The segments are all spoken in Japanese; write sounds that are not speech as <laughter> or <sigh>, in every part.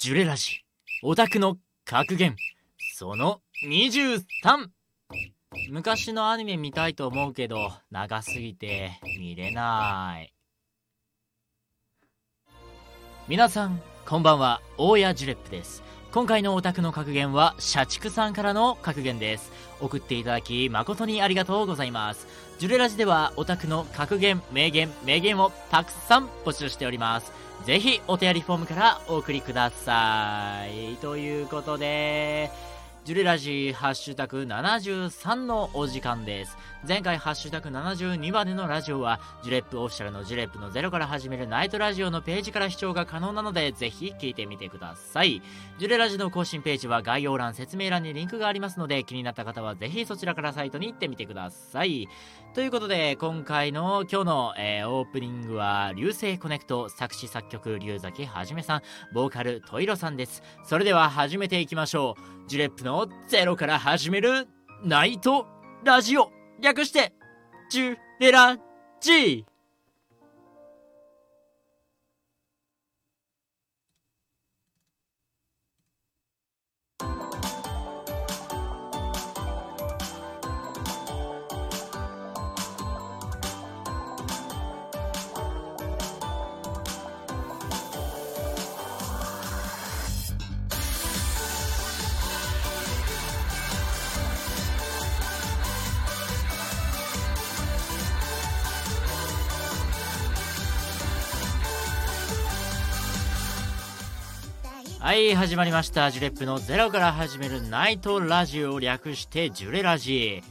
ジュレラジ。オタクの格言。その23昔のアニメ見たいと思うけど長すぎて見れない。皆さんこんばんは。大谷ジュレップです。今回のオタクの格言は社畜さんからの格言です。送っていただき誠にありがとうございます。ジュレラジではオタクの格言名言名言をたくさん募集しております。ぜひお手やりフォームからお送りくださいということでジュレラジハッシュタグ73のお時間です。前回ハッシュタグ72までのラジオは、ジュレップオフィシャルのジュレップのゼロから始めるナイトラジオのページから視聴が可能なので、ぜひ聞いてみてください。ジュレラジの更新ページは概要欄、説明欄にリンクがありますので、気になった方はぜひそちらからサイトに行ってみてください。ということで、今回の今日の、えー、オープニングは、流星コネクト作詞作曲、龍崎はじめさん、ボーカル、トイロさんです。それでは始めていきましょう。ジュレップのゼロから始めるナイトラジオ略してジュレラジー。はい始まりましたジュレップのゼロから始めるナイトラジオを略してジュレラジ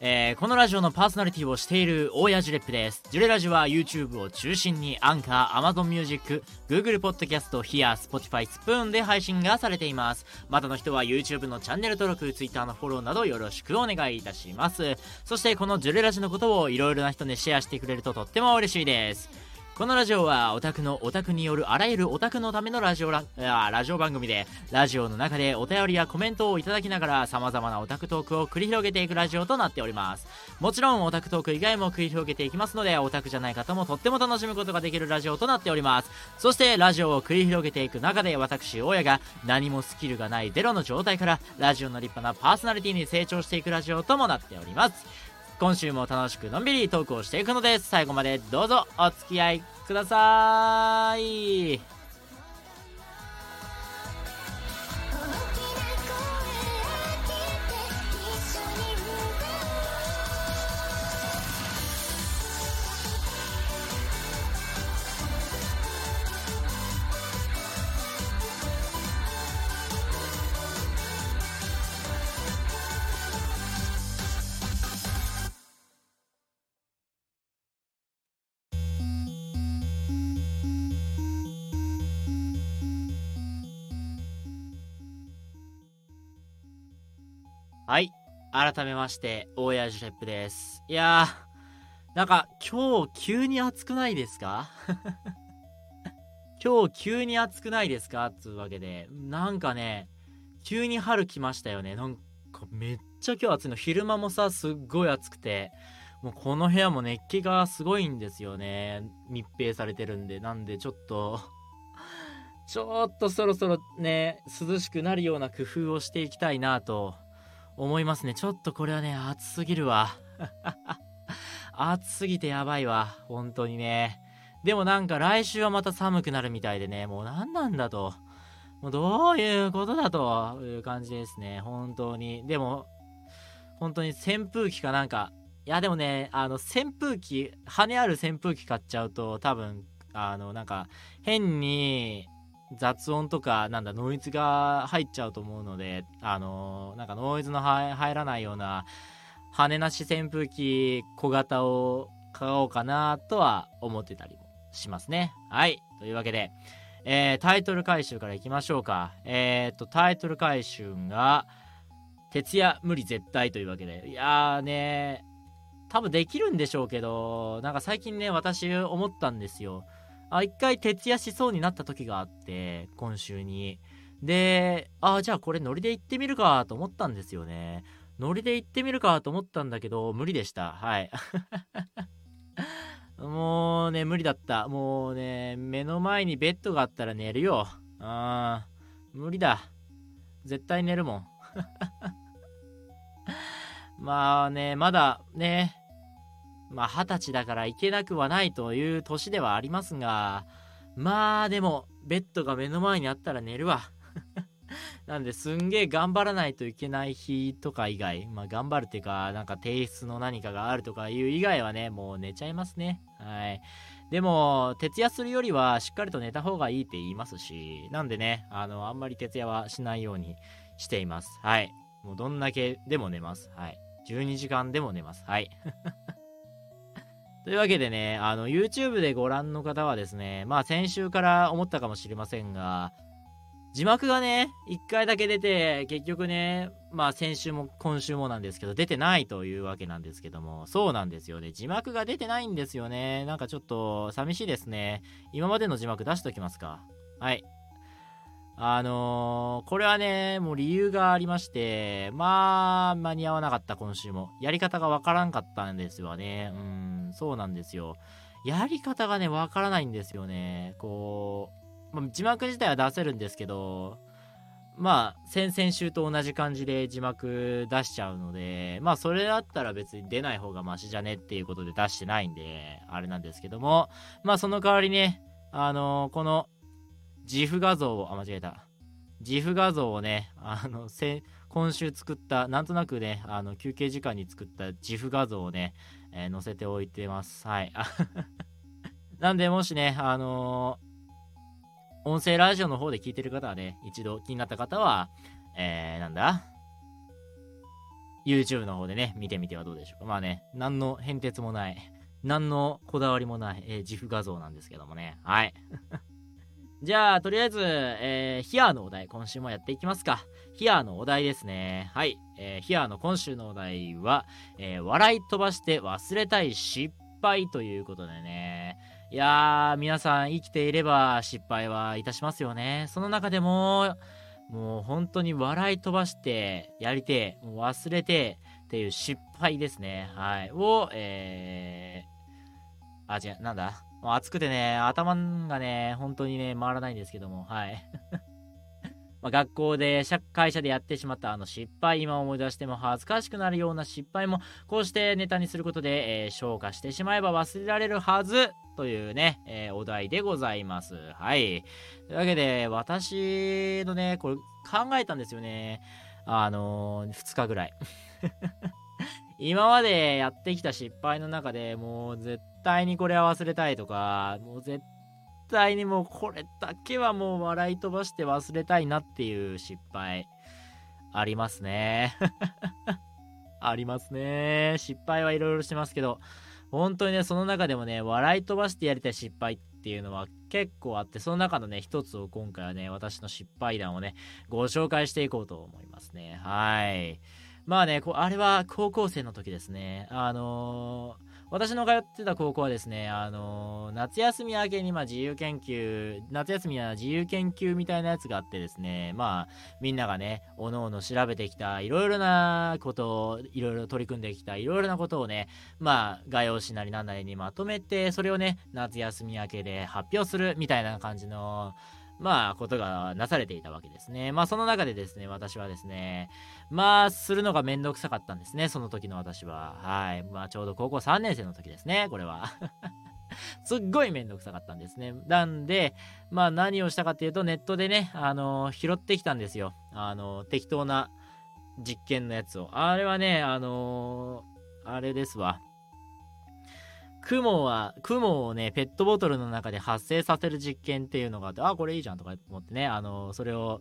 えー、このラジオのパーソナリティをしている大谷ジュレップです。ジュレラジは YouTube を中心にアンカー、Amazon Music、Google Podcast、Here、Spotify、スプーンで配信がされています。またの人は YouTube のチャンネル登録、Twitter のフォローなどよろしくお願いいたします。そしてこのジュレラジのことをいろいろな人にシェアしてくれるととっても嬉しいです。このラジオはオタクのオタクによるあらゆるオタクのためのラジオララジオ番組でラジオの中でお便りやコメントをいただきながら様々なオタクトークを繰り広げていくラジオとなっております。もちろんオタクトーク以外も繰り広げていきますのでオタクじゃない方もとっても楽しむことができるラジオとなっております。そしてラジオを繰り広げていく中で私大家が何もスキルがないゼロの状態からラジオの立派なパーソナリティに成長していくラジオともなっております。今週も楽しくのんびりトークをしていくので最後までどうぞお付き合いください。はい。改めまして、大谷ジュレップです。いやー、なんか今日急に暑くないですか？<laughs> 今日急に暑くないですか？つうわけで、なんかね、急に春来ましたよね。なんかめっちゃ今日暑いの。昼間もさ、すっごい暑くて、もうこの部屋も熱気がすごいんですよね。密閉されてるんで。なんでちょっとちょっとそろそろね、涼しくなるような工夫をしていきたいなと思いますね。ちょっとこれはね、暑すぎるわ。<laughs> 暑すぎてやばいわ。本当にね。でもなんか来週はまた寒くなるみたいでね、もう何なんだと。もうどういうことだという感じですね。本当に。でも、本当に扇風機かなんか、いやでもね、あの扇風機、羽ある扇風機買っちゃうと多分、あのなんか変に雑音とかなんだノイズが入っちゃうと思うのであのなんかノイズの入らないような羽なし扇風機小型を買おうかなとは思ってたりもしますね。はい。というわけで、えー、タイトル回収からいきましょうか。えー、っとタイトル回収が徹夜無理絶対というわけで。いやーね多分できるんでしょうけどなんか最近ね私思ったんですよ。あ、一回徹夜しそうになった時があって、今週に。で、あ、じゃあこれノリで行ってみるかと思ったんですよね。ノリで行ってみるかと思ったんだけど、無理でした。はい。<laughs> もうね、無理だった。もうね、目の前にベッドがあったら寝るよ。うあー、無理だ。絶対寝るもん。<laughs> まあね、まだね、まあ二十歳だから行けなくはないという年ではありますが、まあでも、ベッドが目の前にあったら寝るわ。<laughs> なんですんげえ頑張らないといけない日とか以外、まあ頑張るっていうか、なんか提出の何かがあるとかいう以外はね、もう寝ちゃいますね。はい。でも、徹夜するよりはしっかりと寝た方がいいって言いますし、なんでね、あの、あんまり徹夜はしないようにしています。はい。もうどんだけでも寝ます。はい。12時間でも寝ます。はい。<laughs> というわけでね、あの、YouTube でご覧の方はですね、まあ先週から思ったかもしれませんが、字幕がね、1回だけ出て、結局ね、まあ先週も今週もなんですけど、出てないというわけなんですけども、そうなんですよね。字幕が出てないんですよね。なんかちょっと寂しいですね。今までの字幕出しときますか。はい。あのー、これはね、もう理由がありまして、まあ、間に合わなかった、今週も。やり方がわからんかったんですよね。うん、そうなんですよ。やり方がね、わからないんですよね。こう、まあ、字幕自体は出せるんですけど、まあ、先々週と同じ感じで字幕出しちゃうので、まあ、それだったら別に出ない方がマシじゃねっていうことで出してないんで、あれなんですけども、まあ、その代わりね、あのー、この、自負画像を、あ、間違えた。自負画像をね、あの、今週作った、なんとなくね、あの、休憩時間に作った自負画像をね、えー、載せておいてます。はい。<laughs> なんで、もしね、あのー、音声ラジオの方で聞いてる方はね、一度気になった方は、えー、なんだ ?YouTube の方でね、見てみてはどうでしょうか。まあね、何の変哲もない、何のこだわりもない、えー、自負画像なんですけどもね。はい。じゃあ、とりあえず、えー、ヒアのお題、今週もやっていきますか。ヒアのお題ですね。はい。えー、ヒアの今週のお題は、えー、笑い飛ばして忘れたい失敗ということでね。いやー、皆さん生きていれば失敗はいたしますよね。その中でも、もう本当に笑い飛ばしてやりてもう忘れてっていう失敗ですね。はい。を、えー、あ、違う、なんだ？もう暑くてね、頭がね、本当にね、回らないんですけども、はい。<laughs> ま、学校で、会社でやってしまったあの失敗、今思い出しても恥ずかしくなるような失敗も、こうしてネタにすることで、えー、消化してしまえば忘れられるはずというね、えー、お題でございます。はい。というわけで、私のね、これ考えたんですよね。あのー、2日ぐらい。<laughs> 今までやってきた失敗の中でもう絶対対にこれは忘れたいとか、もう絶対にもうこれだけはもう笑い飛ばして忘れたいなっていう失敗、ありますね。<laughs> ありますね。失敗はいろいろしてますけど、本当にね、その中でもね、笑い飛ばしてやりたい失敗っていうのは結構あって、その中のね、一つを今回はね、私の失敗談をね、ご紹介していこうと思いますね。はい。まあね、こあれは高校生の時ですね。あのー私の通ってた高校はですね、あの、夏休み明けにま自由研究、夏休みは自由研究みたいなやつがあってですね、まあ、みんながね、おのおの調べてきた、いろいろなことを、いろいろ取り組んできた、いろいろなことをね、まあ、画用紙なりなんなりにまとめて、それをね、夏休み明けで発表するみたいな感じの、まあ、ことがなされていたわけですね。まあ、その中でですね、私はですね、まあ、するのがめんどくさかったんですね、その時の私は。はい。まあ、ちょうど高校3年生の時ですね、これは。<laughs> すっごいめんどくさかったんですね。なんで、まあ、何をしたかっていうと、ネットでね、あの、拾ってきたんですよ。あの、適当な実験のやつを。あれはね、あの、あれですわ。雲は、雲をね、ペットボトルの中で発生させる実験っていうのがあって、あ、これいいじゃんとか思ってね、あの、それを、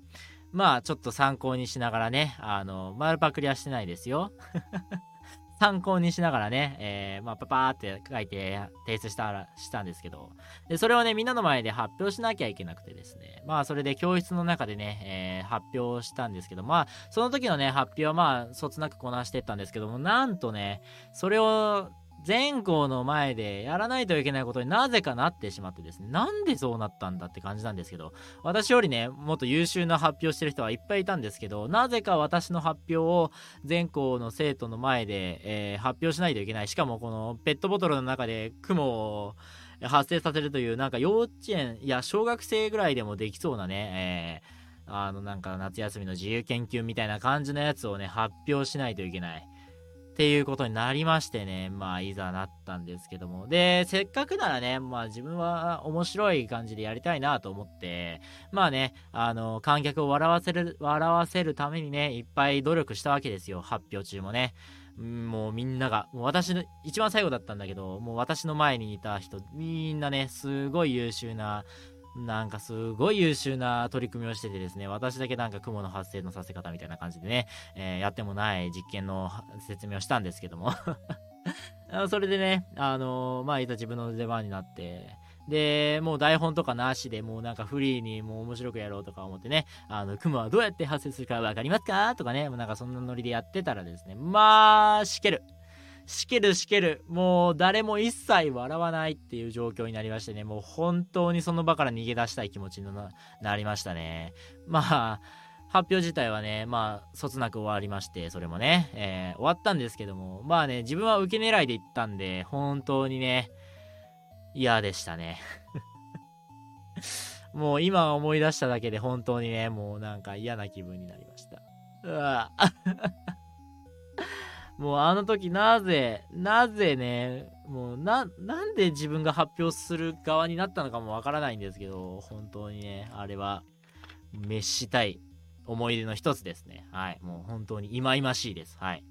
まあ、ちょっと参考にしながらね、あの、丸パクリはしてないですよ。<laughs> 参考にしながらね、えー、まあ、パパーって書いて提出したら、したんですけど、で、それをね、みんなの前で発表しなきゃいけなくてですね、まあ、それで教室の中でね、えー、発表したんですけど、まあ、その時のね、発表はまあ、そつなくこなしてったんですけども、なんとね、それを全校の前でやらないといけないことになぜかなってしまってですね、なんでそうなったんだって感じなんですけど、私よりね、もっと優秀な発表してる人はいっぱいいたんですけど、なぜか私の発表を全校の生徒の前で、えー、発表しないといけない。しかもこのペットボトルの中で雲を、発生させるという、なんか幼稚園、いや、小学生ぐらいでもできそうなね、えー、あの、なんか夏休みの自由研究みたいな感じのやつをね、発表しないといけない。っていうことになりましてね、まあ、いざなったんですけども。で、せっかくならね、まあ自分は面白い感じでやりたいなと思って、まあね、あの、観客を笑わせる、笑わせるためにね、いっぱい努力したわけですよ、発表中もね。もうみんなが、もう私の、一番最後だったんだけど、もう私の前にいた人、みんなね、すごい優秀な、なんかすごい優秀な取り組みをしててですね、私だけなんか雲の発生のさせ方みたいな感じでね、えー、やってもない実験の説明をしたんですけども <laughs> それでね、あのー、まあ、いざ自分の出番になって、で、もう台本とかなしで、もうなんかフリーにもう面白くやろうとか思ってね、あの、雲はどうやって発生するかわかりますか？とかね、もうなんかそんなノリでやってたらですね、まあ、しける。しけるしける。もう誰も一切笑わないっていう状況になりましてね、もう本当にその場から逃げ出したい気持ちになりましたね。まあ、発表自体はね、まあ、そつなく終わりまして、それもね、えー、終わったんですけども、まあね、自分は受け狙いで行ったんで、本当にね、嫌でしたね。<laughs> もう今思い出しただけで本当にね、もうなんか嫌な気分になりました。うわもうあの時なぜ、なぜね、もうな、なんで自分が発表する側になったのかもわからないんですけど、本当にね、あれは、滅したい思い出の一つですね。はい。もう本当に忌々しいです。はい。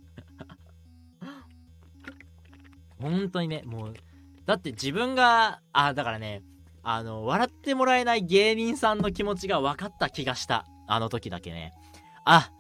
<laughs> 本当にね、もう、だって自分が、あ、だからね、あの、笑ってもらえない芸人さんの気持ちが分かった気がした。あの時だけね。あ、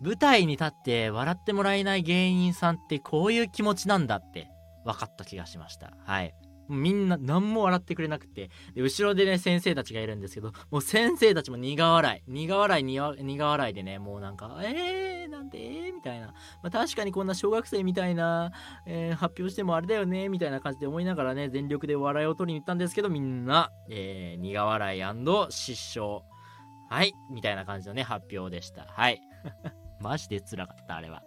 舞台に立って笑ってもらえない芸人さんってこういう気持ちなんだって分かった気がしました。はい。みんな何も笑ってくれなくて。で後ろでね先生たちがいるんですけどもう先生たちも苦笑い。苦笑い苦笑いでねもうなんかえーなんでーみたいな、まあ、確かにこんな小学生みたいな、えー、発表してもあれだよねみたいな感じで思いながらね全力で笑いを取りに行ったんですけどみんな、えー、苦笑い失笑。はい。みたいな感じのね発表でした。はい。マジで辛かったあれは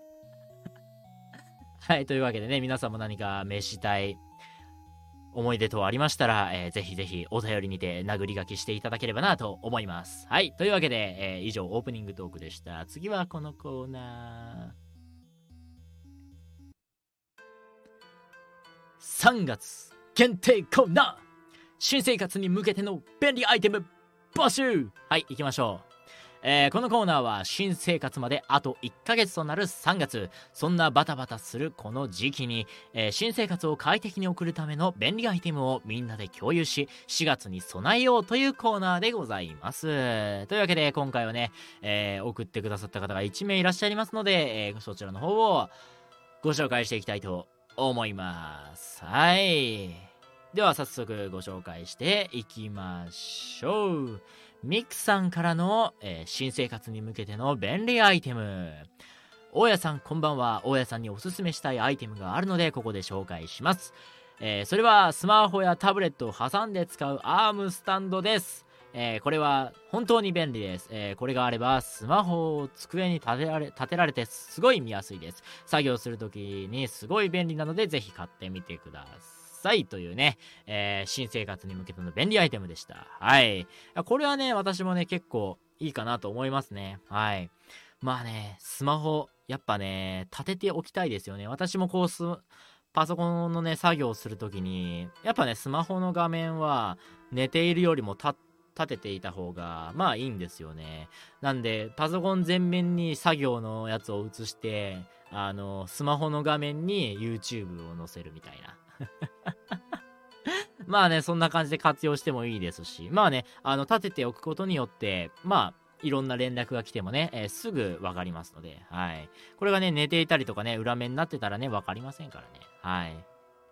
<laughs> はいというわけでね皆さんも何か召したい思い出等ありましたら、えー、ぜひぜひお便りにて殴り書きしていただければなと思います。はい。というわけで、えー、以上オープニングトークでした。次はこのコーナー。3月限定コーナー新生活に向けての便利アイテム募集はい行きましょうえー、このコーナーは新生活まであと1ヶ月となる3月。そんなバタバタするこの時期に、えー、新生活を快適に送るための便利アイテムをみんなで共有し4月に備えようというコーナーでございます。というわけで今回はね、えー、送ってくださった方が1名いらっしゃいますので、えそちらの方をご紹介していきたいと思います。はい。では早速ご紹介していきましょう。ミクさんからの、えー、新生活に向けての便利アイテム。大家さんこんばんは。大家さんにおすすめしたいアイテムがあるので、ここで紹介します。えー、それはスマホやタブレットを挟んで使うアームスタンドです。えー、これは本当に便利です、えー、これがあればスマホを机に立てられ立てられてすごい見やすいです。作業するときにすごい便利なのでぜひ買ってみてくださいさい。というね、えー、新生活に向けての便利アイテムでした。はい。これはね、私もね、結構いいかなと思いますね。はい。まあね、スマホ、やっぱね、立てておきたいですよね。私もこうす、パソコンのね、作業をするときに、やっぱね、スマホの画面は寝ているよりも立てていた方が、まあいいんですよね。なんで、パソコン全面に作業のやつを映して、あの、スマホの画面に YouTube を載せるみたいな。<laughs> まあね、そんな感じで活用してもいいですし、まあね、あの、立てておくことによって、まあ、いろんな連絡が来てもね、えー、すぐわかりますので、はい。これがね、寝ていたりとかね、裏目になってたらね、わかりませんからね、はい。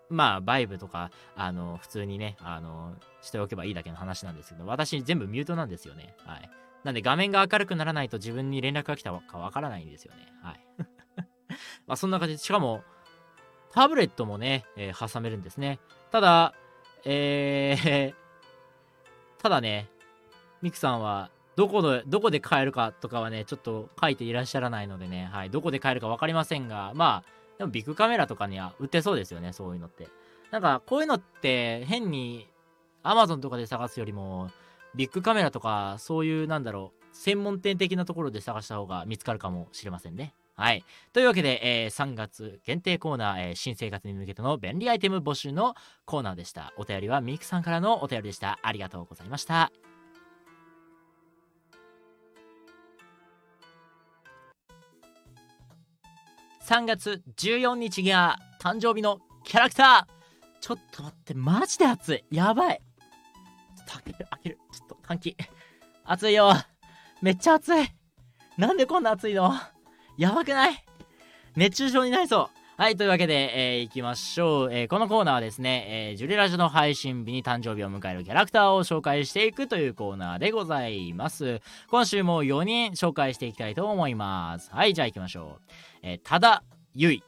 まあ、バイブとか、あの、普通にね、あの、しておけばいいだけの話なんですけど、私全部ミュートなんですよね。はい。なんで画面が明るくならないと自分に連絡が来たかわからないんですよね。はい。<laughs> まあ、そんな感じで、しかも、タブレットもね、えー、挟めるんですね。ただ、えー、<laughs> ただね、ミクさんは、どこで、どこで買えるかとかはね、ちょっと書いていらっしゃらないのでね、はい、どこで買えるか分かりませんが、まあ、でもビッグカメラとかには売ってそうですよね、そういうのって。なんかこういうのって変に Amazon とかで探すよりもビッグカメラとかそういうなんだろう専門店的なところで探した方が見つかるかもしれませんね。はい。というわけで、えー、3月限定コーナー、えー、新生活に向けての便利アイテム募集のコーナーでした。お便りはミクさんからのお便りでした。ありがとうございました。3月14日が誕生日のキャラクターちょっと待って、マジで暑い。やばい。ちょっと開ける、開ける。ちょっと換気。暑いよ。めっちゃ暑い。なんでこんな暑いの？やばくない？熱中症になりそう。はい、というわけで、えー、行きましょう。えー、このコーナーはですね、えー、ジュレラジの配信日に誕生日を迎えるキャラクターを紹介していくというコーナーでございます。今週も4人紹介していきたいと思います。はい、じゃあ行きましょう。えー、多田ゆい。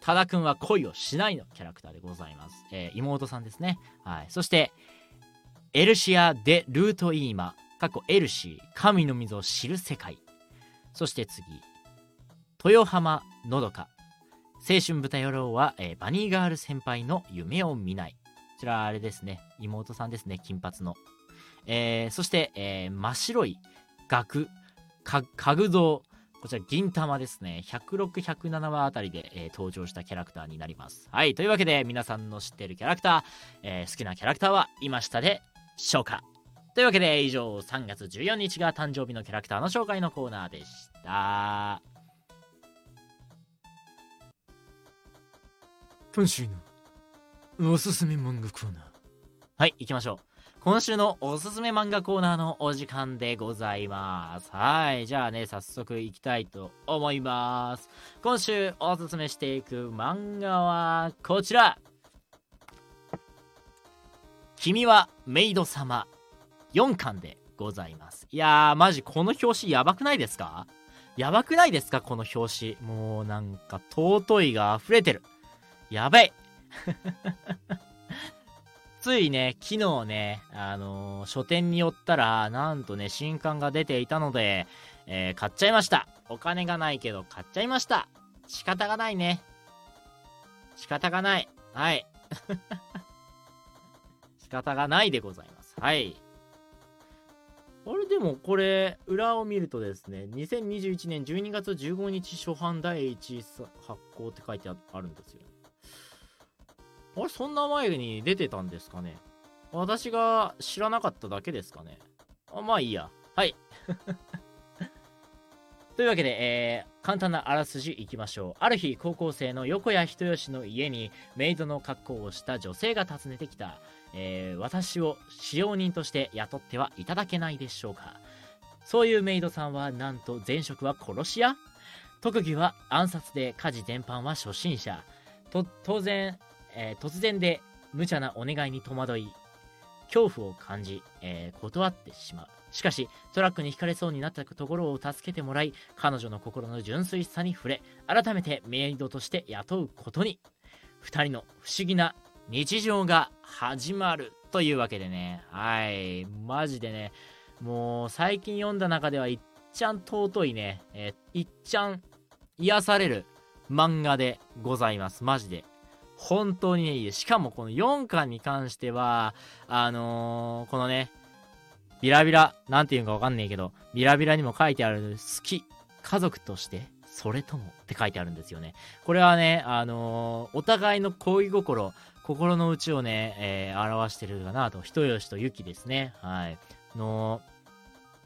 多田くんは恋をしないのキャラクターでございます。えー、妹さんですね。はい。そして、エルシア・デ・ルート・イーマ、過去エルシー、神の水を知る世界。そして次、豊浜のどか。青春豚野郎は、えー、バニーガール先輩の夢を見ない。こちらあれですね。妹さんですね。金髪の。えー、そして、えー、真っ白い額、家具像。こちら、銀玉ですね。106、107話あたりで、えー、登場したキャラクターになります。はい。というわけで、皆さんの知っているキャラクター、えー、好きなキャラクターはいましたでしょうかというわけで、以上、3月14日が誕生日のキャラクターの紹介のコーナーでした。今週のおすすめ漫画コーナー。はい、行きましょう。今週のおすすめ漫画コーナーのお時間でございます。はい。じゃあね、早速行きたいと思います。今週おすすめしていく漫画はこちら。君はメイド様4巻でございます。いやー、マジこの表紙やばくないですか？やばくないですか？この表紙。もうなんか尊いが溢れてる。やばい <laughs> ついね、昨日ね、あのー、書店に寄ったら、なんとね、新刊が出ていたので、えー、買っちゃいました。お金がないけど買っちゃいました。仕方がないね。仕方がない。はい。<laughs> 仕方がないでございます。はい。あれでもこれ、裏を見るとですね、2021年12月15日初版第1発行って書いてあるんですよ。あれ、そんな前に出てたんですかね？私が知らなかっただけですかね？あまあいいや。はい。<laughs> というわけで、えー、簡単なあらすじいきましょう。ある日、高校生の横谷人吉の家にメイドの格好をした女性が訪ねてきた。えー、私を使用人として雇ってはいただけないでしょうか。そういうメイドさんは、なんと前職は殺し屋特技は暗殺で家事全般は初心者。と、当然、えー、突然で無茶なお願いに戸惑い、恐怖を感じ、えー、断ってしまう。しかし、トラックにひかれそうになったところを助けてもらい、彼女の心の純粋さに触れ、改めてメイドとして雇うことに。二人の不思議な日常が始まる。というわけでね、はい、マジでね、もう最近読んだ中ではいっちゃん尊いね、えー、いっちゃん癒される漫画でございます。マジで。本当に、いい。しかもこの4巻に関しては、あのー、このね、ビラビラ、なんて言うかわかんねえけど、ビラビラにも書いてある、好き、家族として、それともって書いてあるんですよね。これはね、あのー、お互いの恋心、心の内をね、えー、表してるかなと、人吉とゆきですね。はい。の、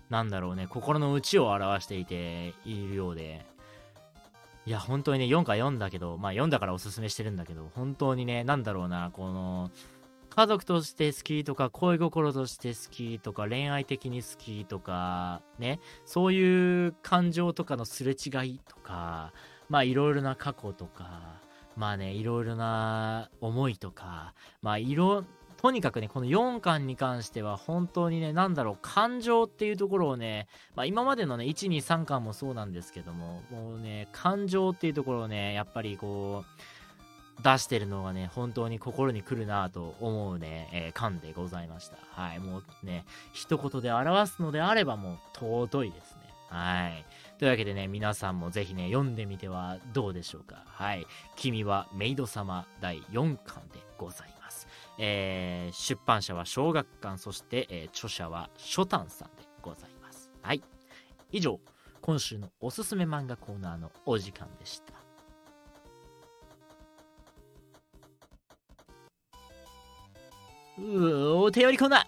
なんだろうね、心の内を表していているようで、いや、本当にね、4回読んだけど、まあ読んだからおすすめしてるんだけど、本当にね、なんだろうな、この、家族として好きとか、恋心として好きとか、恋愛的に好きとか、ね、そういう感情とかのすれ違いとか、まあいろいろな過去とか、まあね、いろいろな思いとか、まあいろ、とにかくね、この4巻に関しては本当にね、なんだろう、感情っていうところをね、まあ今までのね、1、2、3巻もそうなんですけども、もうね、感情っていうところをね、やっぱりこう、出してるのがね、本当に心に来るなと思うね、えー、巻でございました。はい、もうね、一言で表すのであればもう尊いですね。はい。というわけでね、皆さんもぜひね、読んでみてはどうでしょうか。はい。君はメイド様第4巻でございます。えー、出版社は小学館、そして、えー著者は書丹さんでございます。はい。以上、今週のおすすめ漫画コーナーのお時間でした。うーお便りコーナ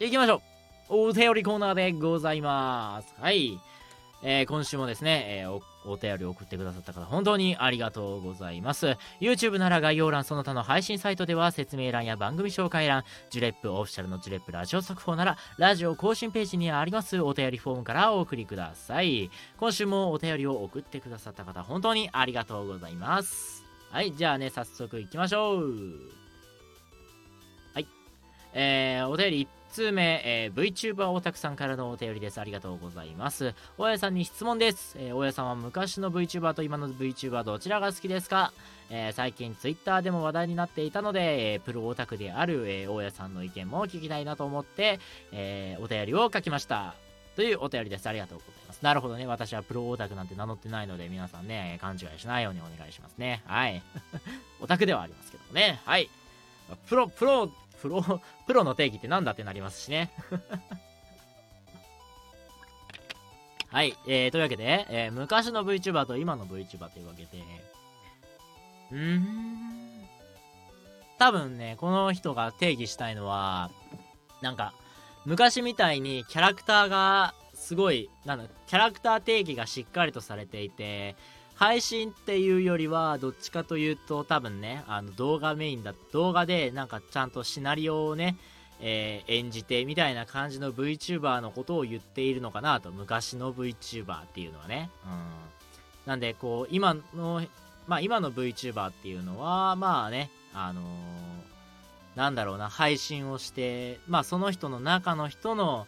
ー行きましょうお便りコーナーでございます。はい。えー今週もですね、えーお便りを送ってくださった方本当にありがとうございます。YouTube なら概要欄その他の配信サイトでは説明欄や番組紹介欄、ジュレップオフィシャルのジュレップラジオ速報ならラジオ更新ページにありますお便りフォームからお送りください。今週もお便りを送ってくださった方本当にありがとうございます。はい、じゃあね、早速行きましょう。はい。えー、お便り通目、えー VTuber オタクさんからのお便りです。ありがとうございます。大家さんに質問です。えー、大家さんは昔の VTuber と今の VTuber どちらが好きですか、えー最近 Twitter でも話題になっていたので、えープロオタクである、えー大家さんの意見も聞きたいなと思って、えーお便りを書きました。というお便りです。ありがとうございます。なるほどね。私はプロオタクなんて名乗ってないので、皆さんね、勘違いしないようにお願いしますね。はい。<laughs> オタクではありますけどもね。はい。プロ、プロ、プロ、<laughs> プロの定義ってなんだってなりますしね。<laughs> はい。えー、というわけで、えー昔の VTuber と今の VTuber というわけで、うん。多分ね、この人が定義したいのは、なんか、昔みたいにキャラクターがすごい、なんだ、キャラクター定義がしっかりとされていて、配信っていうよりは、どっちかというと、多分ね、あの動画メインだ、動画でなんかちゃんとシナリオをね、えー演じてみたいな感じの VTuber のことを言っているのかなと、昔の VTuber っていうのはね。うん。なんで、こう、今の、まあ今の VTuber っていうのは、まあね、あのーなんだろうな、配信をして、まあその人の中の人の、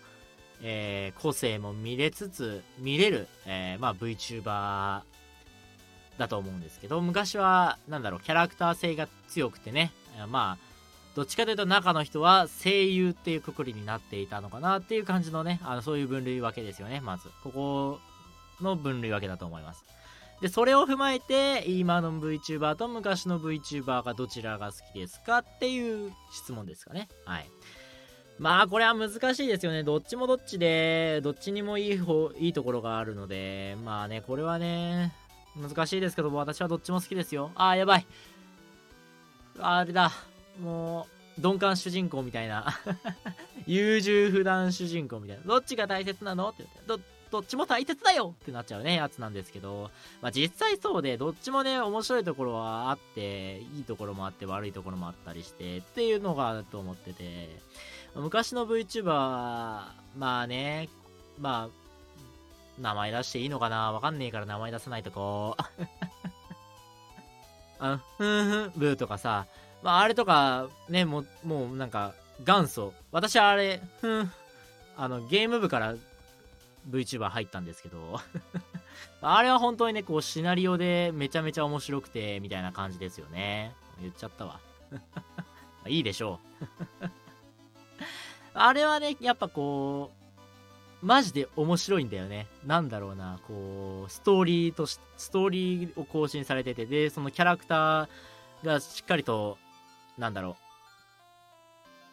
えー個性も見れつつ、見れる、えーまあ VTuber だと思うんですけど、昔は、なんだろう、キャラクター性が強くてね、まあ、どっちかというと中の人は声優っていうくくりになっていたのかなっていう感じのね、あのそういう分類分けですよね、まず。ここの分類分けだと思います。で、それを踏まえて、今の VTuber と昔の VTuber がどちらが好きですかっていう質問ですかね。はい。まあ、これは難しいですよね。どっちもどっちで、どっちにもいい方、いいところがあるので、まあね、これはね、難しいですけど、私はどっちも好きですよ。あー、やばい。あれだ。もう、鈍感主人公みたいな。<laughs> 優柔不断主人公みたいな。どっちが大切なのって言って、ど、どっちも大切だよってなっちゃうね、やつなんですけど、まあ実際そうで、どっちもね、面白いところはあって、いいところもあって、悪いところもあったりして、っていうのがあると思ってて、昔の VTuber、まあね、まあ、名前出していいのかな？わかんねえから名前出さないとこう、<laughs> あの、ふんふん、ブーとかさ、まああれとか、ね、もう、もうなんか、元祖。私はあれ、ふん、あの、ゲーム部から VTuber 入ったんですけど、<laughs> あれは本当にね、こう、シナリオでめちゃめちゃ面白くて、みたいな感じですよね。言っちゃったわ。<laughs> いいでしょう。あれはね、やっぱこう、マジで面白いんだよね。なんだろうな、こう、ストーリーとし、ストーリーを更新されてて、で、そのキャラクターがしっかりと、なんだろ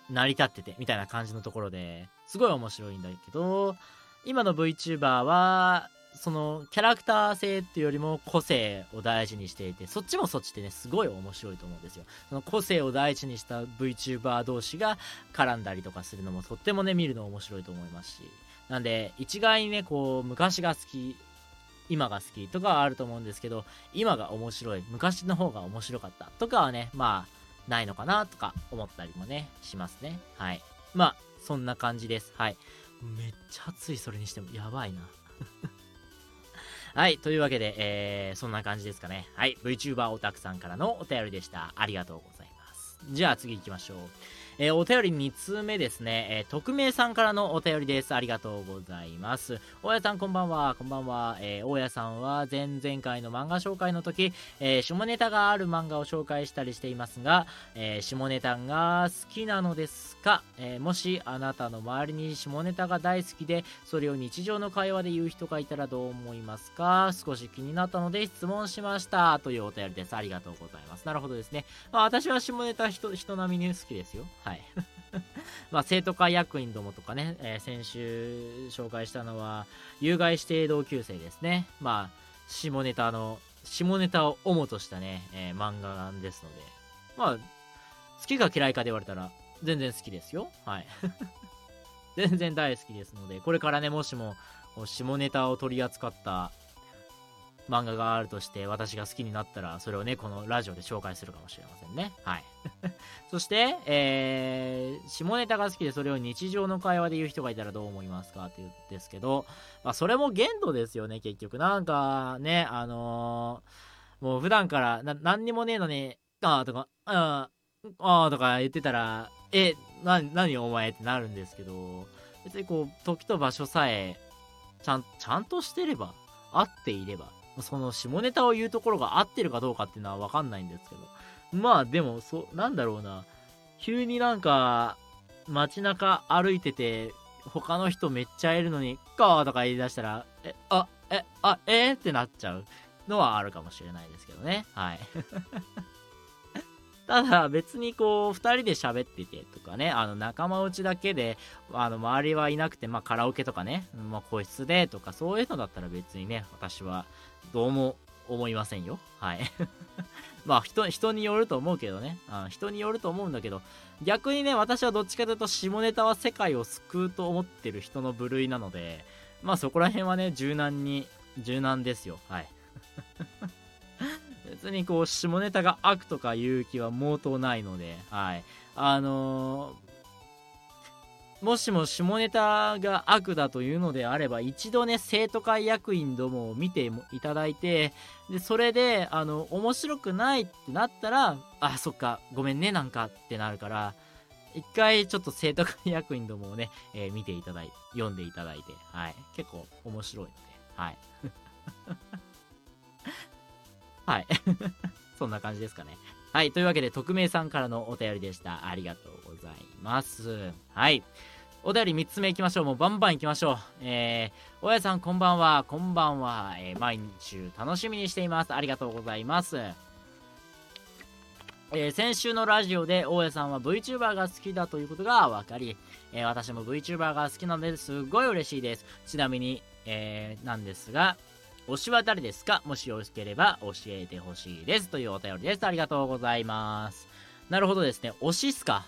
う、成り立ってて、みたいな感じのところで、すごい面白いんだけど、今の VTuber は、そのキャラクター性っていうよりも個性を大事にしていて、そっちもそっちでね、すごい面白いと思うんですよ。その個性を大事にした VTuber 同士が絡んだりとかするのもとってもね、見るの面白いと思いますし。なんで、一概にね、こう、昔が好き、今が好きとかはあると思うんですけど、今が面白い、昔の方が面白かったとかはね、まあ、ないのかなとか思ったりもね、しますね。はい。まあ、そんな感じです。はい。めっちゃ暑い、それにしても。やばいな。<laughs> はい。というわけで、えー、そんな感じですかね。はい。VTuber オタクさんからのお便りでした。ありがとうございます。じゃあ次行きましょう。えー、お便り2通目ですね、えー、匿名さんからのお便りです。ありがとうございます。大家さんこんばんは、こんばんは。えー、大家さんは前々回の漫画紹介の時、えー、下ネタがある漫画を紹介したりしていますが、えー、下ネタが好きなのですか、えー、もしあなたの周りに下ネタが大好きで、それを日常の会話で言う人がいたらどう思いますか？少し気になったので質問しました。というお便りです。ありがとうございます。なるほどですね。まあ、私は下ネタ人人並みに好きですよ。はい。<laughs> まあ、生徒会役員どもとかね、えー、先週紹介したのは、有害指定同級生ですね。まあ、下ネタの、下ネタを主としたね、えー、漫画ですので、まあ、好きか嫌いかで言われたら、全然好きですよ。はい。<laughs> 全然大好きですので、これからね、もしも、下ネタを取り扱った漫画があるとして私が好きになったらそれをねこのラジオで紹介するかもしれませんね。はい。<laughs> そして、えー、下ネタが好きでそれを日常の会話で言う人がいたらどう思いますかって言うんですけど、まあ、それも限度ですよね結局。なんかねあのー、もう普段からな何にもねえのにあーとかああとか言ってたらえな何お前ってなるんですけど別にこう時と場所さえちゃんちゃんとしてれば合っていればその下ネタを言うところが合ってるかどうかっていうのはわかんないんですけど。まあでも、そ、なんだろうな。急になんか、街中歩いてて、他の人めっちゃいるのに、ガーとか言い出したら、え、あ、え、あ、えー、ってなっちゃうのはあるかもしれないですけどね。はい。<laughs> ただ別にこう、二人で喋っててとかね、あの仲間内だけで、あの周りはいなくて、まあカラオケとかね、まあ個室でとかそういうのだったら別にね、私はどうも思いませんよ。はい。<laughs> まあ人、人によると思うけどね。あ人によると思うんだけど、逆にね、私はどっちかというと、下ネタは世界を救うと思ってる人の部類なので、まあそこら辺はね、柔軟に、柔軟ですよ。はい。<laughs> 別にこう、下ネタが悪とか言う気は毛頭ないので、はい。あのー、もしも下ネタが悪だというのであれば、一度ね、生徒会役員どもを見ていただいて、で、それで、あの、面白くないってなったら、あ、そっか、ごめんね、なんかってなるから、一回ちょっと生徒会役員どもをね、えー、見ていただいて、読んでいただいて、はい。結構面白いので、はい。<laughs> はい。<laughs> そんな感じですかね。はい。というわけで、匿名さんからのお便りでした。ありがとうございます。はい。お便り3つ目いきましょう。もうバンバンいきましょう。えー、大家さんこんばんは。こんばんは。えー、毎日楽しみにしています。ありがとうございます。えー、先週のラジオで大家さんは VTuber が好きだということが分かり、えー、私も VTuber が好きなのですごい嬉しいです。ちなみに、えー、なんですが、推しは誰ですか？もしよろしければ教えてほしいです。というお便りです。ありがとうございます。なるほどですね。推しっすか？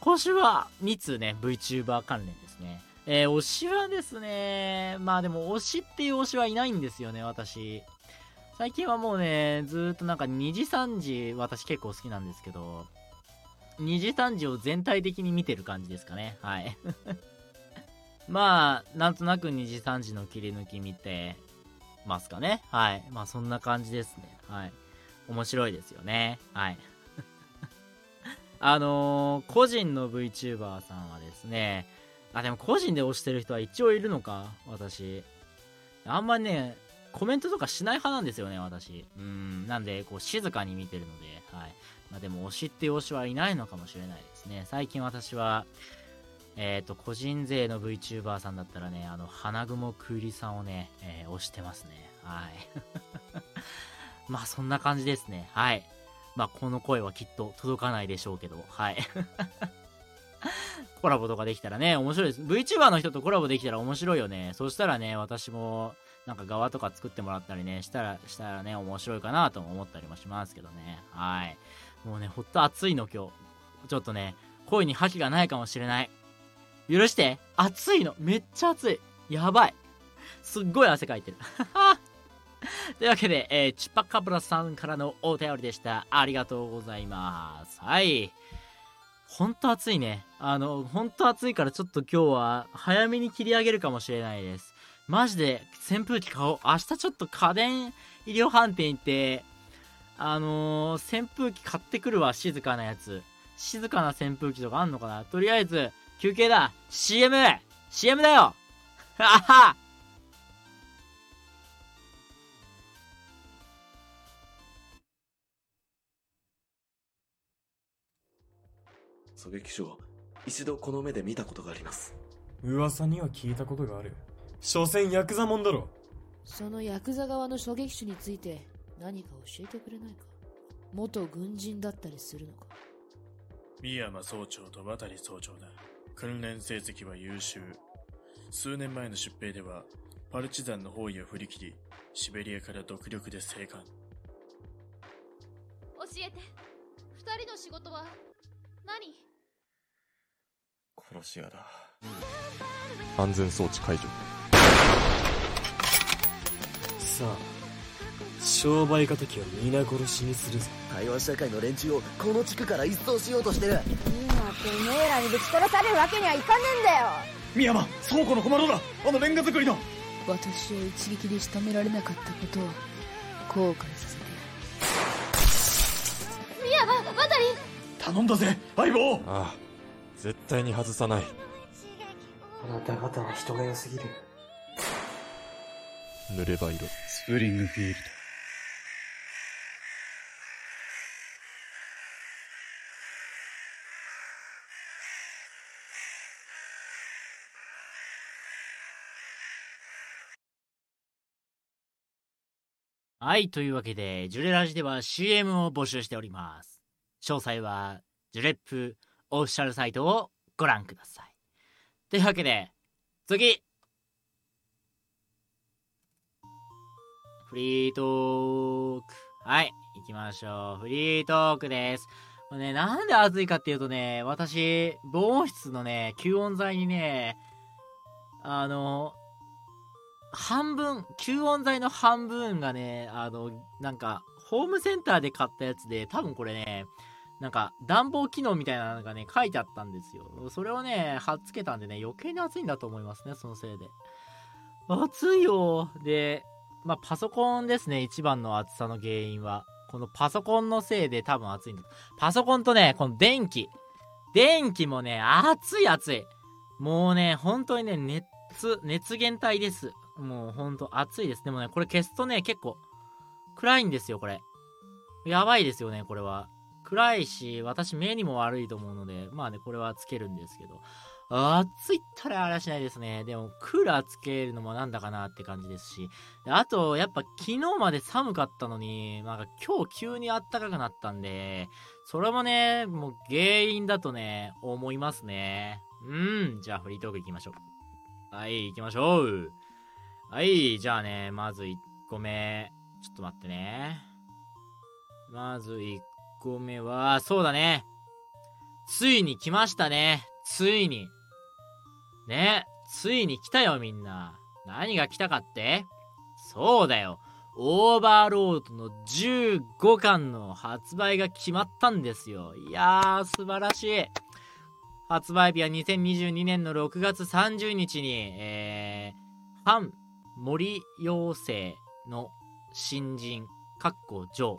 今週は2通ね、VTuber 関連ですね。えー、推しはですね、まあでも推しっていう推しはいないんですよね、私。最近はもうね、ずっとなんか2時3時、私結構好きなんですけど、2時3時を全体的に見てる感じですかね。はい。<laughs> まあ、なんとなく2時3時の切り抜き見てますかね。はい。まあそんな感じですね。はい。面白いですよね。はい。あのー、個人の VTuber さんはですね、あ、でも個人で推してる人は一応いるのか、私。あんまりね、コメントとかしない派なんですよね、私。うん、なんで、こう、静かに見てるので、はい。まあでも、推しっていう推しはいないのかもしれないですね。最近私は、えっ、ー、と、個人勢の VTuber さんだったらね、あの、花雲くうりさんをね、えー、推してますね。はい。<laughs> まあ、そんな感じですね。はい。まあ、この声はきっと届かないでしょうけど、はい。<laughs> コラボとかできたらね、面白いです。VTuber の人とコラボできたら面白いよね。そしたらね、私も、なんか側とか作ってもらったりね、したら、したらね、面白いかなとも思ったりもしますけどね。はい。もうね、ほっと暑いの今日。ちょっとね、声に覇気がないかもしれない。許して暑いのめっちゃ暑いやばいすっごい汗かいてる。<laughs> <laughs> というわけで、えー、チュパカブラさんからのお便りでした。ありがとうございます。はい。ほんと暑いね。あの、ほんと暑いからちょっと今日は早めに切り上げるかもしれないです。マジで扇風機買おう。明日ちょっと家電医療販店行って、あのー、扇風機買ってくるわ、静かなやつ。静かな扇風機とかあんのかな？とりあえず、休憩だ !CM!CM だよ <laughs> はは狙撃手を一度この目で見たことがあります。噂には聞いたことがある。所詮ヤクザもんだろ。そのヤクザ側の狙撃手について何か教えてくれないか？元軍人だったりするのか？三山総長と渡総長だ。訓練成績は優秀。数年前の出兵ではパルチザンの包囲を振り切りシベリアから独力で生還。教えて。二人の仕事は何？殺し屋だ。安全装置解除。さあ商売敵は皆殺しにするぞ。台湾社会の連中をこの地区から一掃しようとしてる。今てめえらにぶち殺されるわけにはいかねえんだよ。三山倉庫の小窓だ。あのレンガ作りの。私を一撃で仕留められなかったことを後悔させてミヤバ渡り。頼んだぜ相棒。ああ絶対に外さない。あなた方は人が良すぎる。濡れば色。スプリングフィールド。はい、というわけで、ジュレラジでは CM を募集しております。詳細は、ジュレップオフィシャルサイトをご覧ください。というわけで、次フリートーク。はい、行きましょう。フリートークです。もうね、なんで暑いかっていうとね、私、防音室のね、吸音材にね、あの、半分、吸音材の半分がね、あの、なんか、ホームセンターで買ったやつで、多分これね、なんか、暖房機能みたいなのがね、書いてあったんですよ。それをね、貼っつけたんでね、余計に暑いんだと思いますね、そのせいで。暑いよ。で、まあ、パソコンですね、一番の暑さの原因は。このパソコンのせいで多分暑いんだ。パソコンとね、この電気。電気もね、暑い暑い。もうね、本当にね、熱、熱源体です。もうほんと暑いです。でもね、これ消すとね、結構暗いんですよ、これ。やばいですよね、これは。暗いし、私目にも悪いと思うので、まあね、これはつけるんですけど。暑いったらあれしないですね。でも、クーラーつけるのもなんだかなって感じですし。あと、やっぱ昨日まで寒かったのに、なんか今日急に暖かくなったんで、それもね、もう原因だとね、思いますね。うん、じゃあフリートーク行きましょう。はい、行きましょう。はい、じゃあね、まず1個目。ちょっと待ってね。まず1個目は、そうだね。ついに来ましたね。ついに。ね、ついに来たよみんな。何が来たかって？そうだよ。オーバーロードの15巻の発売が決まったんですよ。いやー、素晴らしい。発売日は2022年の6月30日に、えー、反森妖精の新人、かっこジョー。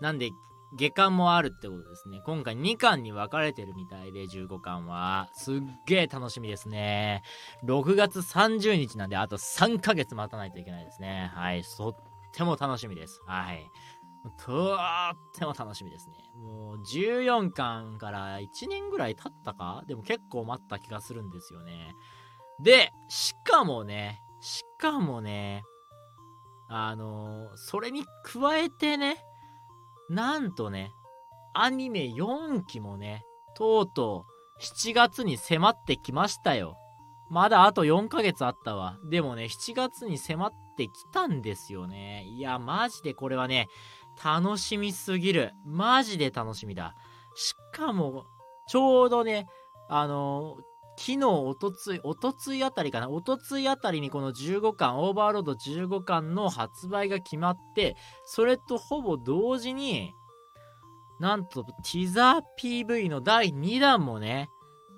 なんで、下巻もあるってことですね。今回2巻に分かれてるみたいで、15巻は。すっげー楽しみですね。6月30日なんで、あと3ヶ月待たないといけないですね。はい。とっても楽しみです。はい。とっても楽しみですね。もう14巻から1年ぐらい経ったか？でも結構待った気がするんですよね。で、しかもね、しかもね、あのーそれに加えてね、なんとね、アニメ4期もね、とうとう7月に迫ってきましたよ。まだあと4ヶ月あったわ。でもね、7月に迫ってきたんですよね。いや、マジでこれはね、楽しみすぎる。マジで楽しみだ。しかも、ちょうどね、あの昨日、おとつい、おとついあたりかな、おとついあたりにこの15巻、オーバーロード15巻の発売が決まって、それとほぼ同時に、なんと、ティザー PV の第2弾もね、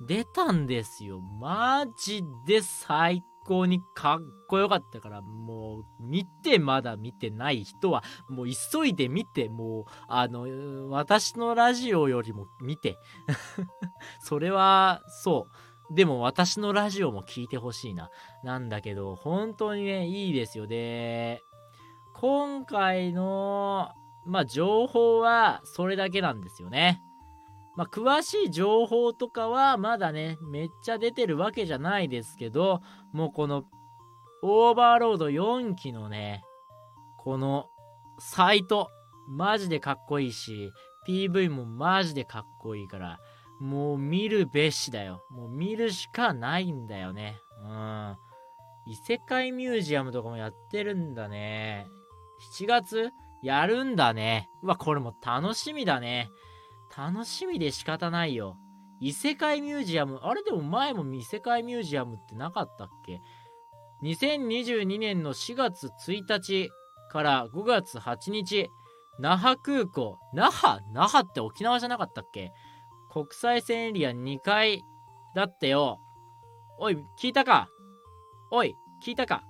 出たんですよ。マジで最高にかっこよかったから、もう、見てまだ見てない人は、もう急いで見て、もう、あの、私のラジオよりも見て。<laughs> それは、そう。でも私のラジオも聞いてほしいな。なんだけど、本当にね、いいですよ。で、今回の、まあ、情報はそれだけなんですよね。まあ、詳しい情報とかはまだね、めっちゃ出てるわけじゃないですけど、もうこの、オーバーロード4期のね、この、サイト、マジでかっこいいし、PV もマジでかっこいいから、もう見るべしだよ。もう見るしかないんだよね。うん。異世界ミュージアムとかもやってるんだね。7月？やるんだね。うわ、これも楽しみだね。楽しみで仕方ないよ。異世界ミュージアム、あれでも前も異世界ミュージアムってなかったっけ ?2022 年の4月1日から5月8日、那覇空港。那覇？那覇って沖縄じゃなかったっけ？国際線エリア2階だってよ。おい、聞いたか？おい、聞いたか？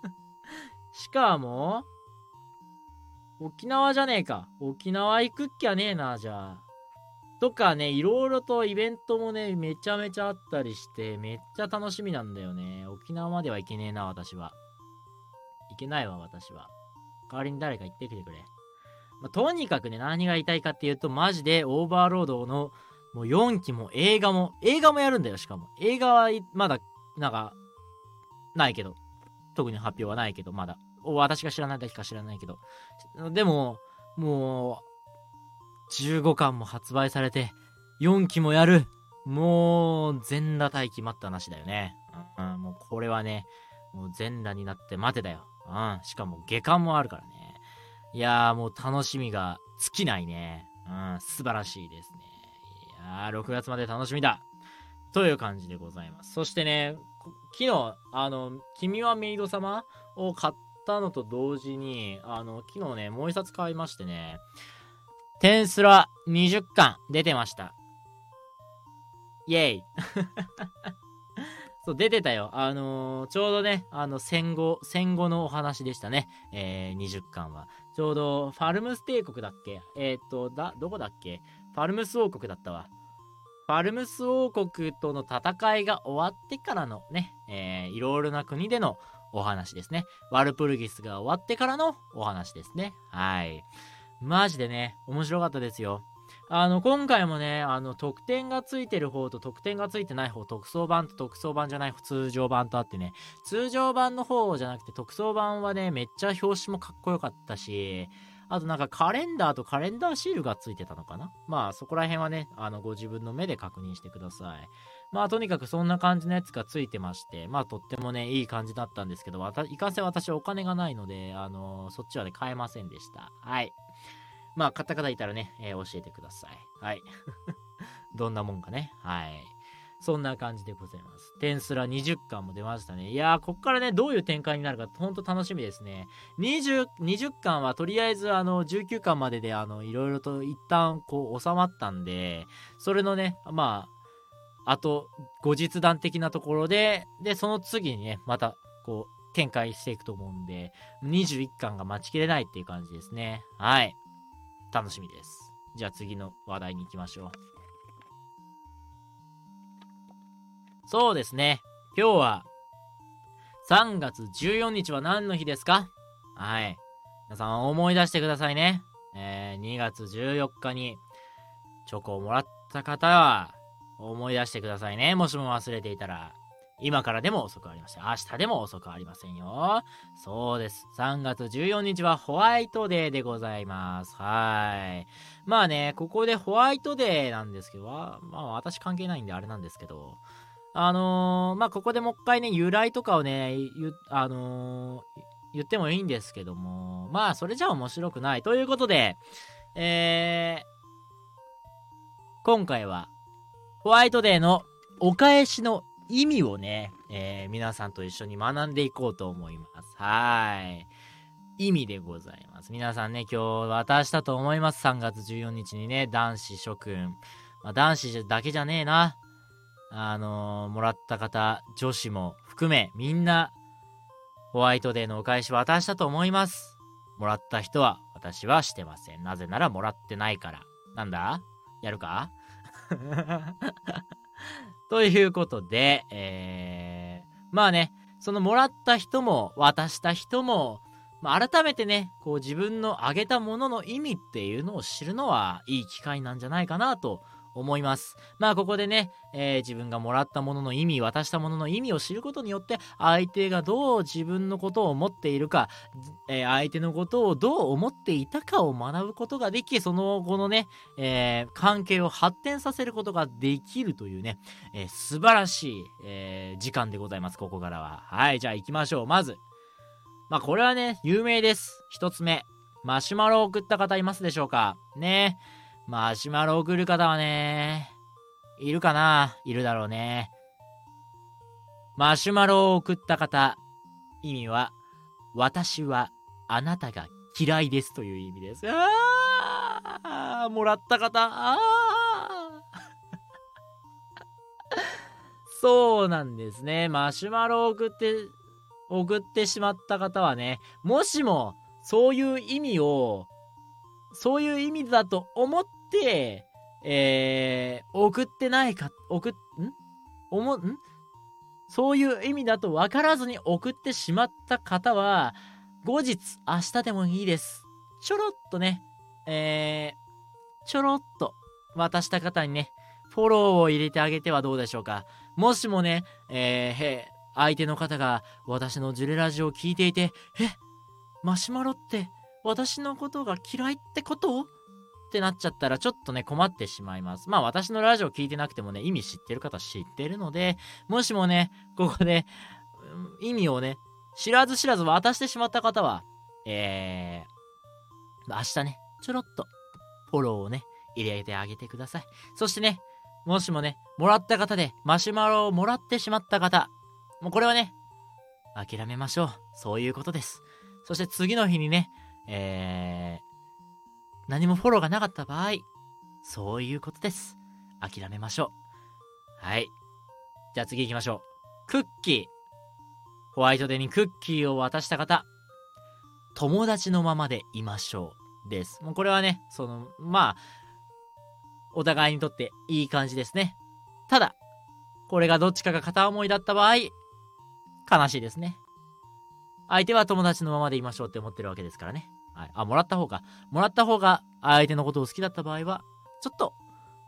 <laughs> しかも、沖縄じゃねえか。沖縄行くっきゃねえな、じゃあ。とかね、いろいろとイベントもね、めちゃめちゃあったりして、めっちゃ楽しみなんだよね。沖縄までは行けねえな、私は。行けないわ、私は。代わりに誰か行ってきてくれ。まあ、とにかくね、何が言いたいかっていうと、マジでオーバーロードのもう4期も映画も、映画もやるんだよ、しかも。映画はまだ、なんか、ないけど。特に発表はないけど、まだ。私が知らないだけか知らないけど。でも、もう、15巻も発売されて、4期もやる。もう、全裸待機待った話だよね。うん、もうこれはね、もう全裸になって待てだよ。うん、しかも下巻もあるからね。いやーもう楽しみが尽きないね。うん、素晴らしいですね。いやー6月まで楽しみだ。という感じでございます。そしてね、昨日、あの、君はメイド様を買ったのと同時に、あの、昨日ね、もう一冊買いましてね、テンスラ20巻出てました。イェイ <laughs> そう、出てたよ。あのー、ちょうどね、あの、戦後、戦後のお話でしたね。えー、20巻は。ちょうど、ファルムス帝国だっけ？えー、っと、だ、どこだっけ？ファルムス王国だったわ。ファルムス王国との戦いが終わってからのね、えー、いろいろな国でのお話ですね。ワルプルギスが終わってからのお話ですね。はい。マジでね、面白かったですよ。あの、今回もね、あの、特典がついてる方と特典がついてない方、特装版と特装版じゃない通常版とあってね、通常版の方じゃなくて特装版はね、めっちゃ表紙もかっこよかったし、あとなんかカレンダーとカレンダーシールがついてたのかな？まあそこら辺はね、あのご自分の目で確認してください。まあとにかくそんな感じのやつがついてまして、まあとってもね、いい感じだったんですけど、いかんせん私お金がないので、あのそっちはね、買えませんでした。はい。まあ買った方いたらね、えー教えてください。はい。<laughs> どんなもんかね。はい。そんな感じでございます。テンスラ20巻も出ましたね。いやー、こっからね、どういう展開になるか、ほんと楽しみですね。20、20巻はとりあえず、あの、19巻までで、あの、いろいろと一旦、こう、収まったんで、それのね、まあ、あと、後日談的なところで、で、その次にね、また、こう、展開していくと思うんで、21巻が待ちきれないっていう感じですね。はい。楽しみです。じゃあ次の話題に行きましょう。そうですね。今日は、3月14日は何の日ですか？はい。皆さん思い出してくださいね。えー、2月14日にチョコをもらった方は、思い出してくださいね。もしも忘れていたら。今からでも遅くありません。明日でも遅くありませんよ。そうです。3月14日はホワイトデーでございます。はい。まあね、ここでホワイトデーなんですけど、まあ私関係ないんであれなんですけど、あのー、まあここでもう一回ね、由来とかをね、あのー、言ってもいいんですけども、まあそれじゃ面白くない。ということで、えー、今回は、ホワイトデーのお返しの意味をね、えー、皆さんと一緒に学んでいこうと思います。はい。意味でございます。皆さんね、今日渡したと思います。3月14日にね、男子諸君。まあ、男子だけじゃねえな。あのー、もらった方、女子も含めみんなホワイトデーのお返し渡したと思います。もらった人は私はしてません。なぜならもらってないから。なんだ？やるか？<laughs> ということで、えー、まあね、そのもらった人も渡した人も、まあ、改めてね、こう自分のあげたものの意味っていうのを知るのはいい機会なんじゃないかなと思います。まあここでね、えー自分がもらったものの意味、渡したものの意味を知ることによって、相手がどう自分のことを思っているか、えー相手のことをどう思っていたかを学ぶことができ、その後のね、えー関係を発展させることができるというね、えー素晴らしい、え時間でございます、ここからは。はい、じゃあ行きましょう。まず、まあこれはね、有名です。一つ目。マシュマロを送った方いますでしょうか？ねえマシュマロを送る方はね、いるかな？いるだろうね。マシュマロを送った方、意味は、私はあなたが嫌いですという意味です。あーもらった方、あー <laughs> そうなんですね。マシュマロを送って、送ってしまった方はね、もしも、そういう意味を、そういう意味だと思って、えー、送ってないか、送っ、ん？思、ん？そういう意味だと分からずに送ってしまった方は、後日、明日でもいいです。ちょろっとね、えー、ちょろっと渡した方にね、フォローを入れてあげてはどうでしょうか。もしもね、えー、相手の方が私のジュレラジオを聞いていて、え、マシュマロって私のことが嫌いってこと？ってなっちゃったらちょっとね困ってしまいます。まあ私のラジオ聞いてなくてもね意味知ってる方知ってるので、もしもね、ここで意味をね、知らず知らず渡してしまった方は、えー、明日ね、ちょろっとフォローをね、入れてあげてください。そしてね、もしもね、もらった方でマシュマロをもらってしまった方、もうこれはね、諦めましょう。そういうことです。そして次の日にね、えー、何もフォローがなかった場合、そういうことです。諦めましょう。はい。じゃあ次行きましょう。クッキー。ホワイトデーにクッキーを渡した方、友達のままでいましょう。です。もうこれはね、その、まあ、お互いにとっていい感じですね。ただ、これがどっちかが片思いだった場合、悲しいですね。相手は友達のままでいましょうって思ってるわけですからね。はい。あ、もらった方か。もらった方が相手のことを好きだった場合は、ちょっと、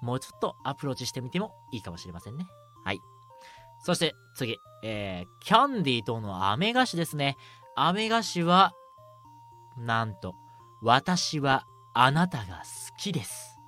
もうちょっとアプローチしてみてもいいかもしれませんね。はい。そして次、えー、キャンディーとの飴菓子ですね。飴菓子は、なんと、私はあなたが好きです。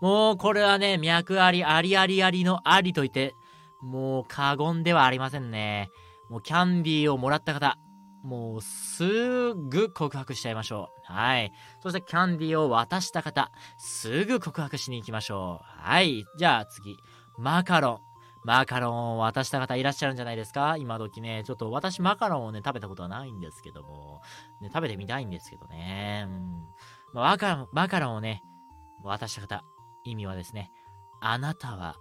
もうこれはね、脈ありありありありのありと言って、もう過言ではありませんね。もうキャンディーをもらった方、もうすぐ告白しちゃいましょう。はい。そしてキャンディーを渡した方、すぐ告白しに行きましょう。はい。じゃあ次、マカロン。マカロンを渡した方いらっしゃるんじゃないですか？今時ね。ちょっと私マカロンをね、食べたことはないんですけども、ね、食べてみたいんですけどね。うん。マカロン、マカロンをね、渡した方、意味はですね、あなたは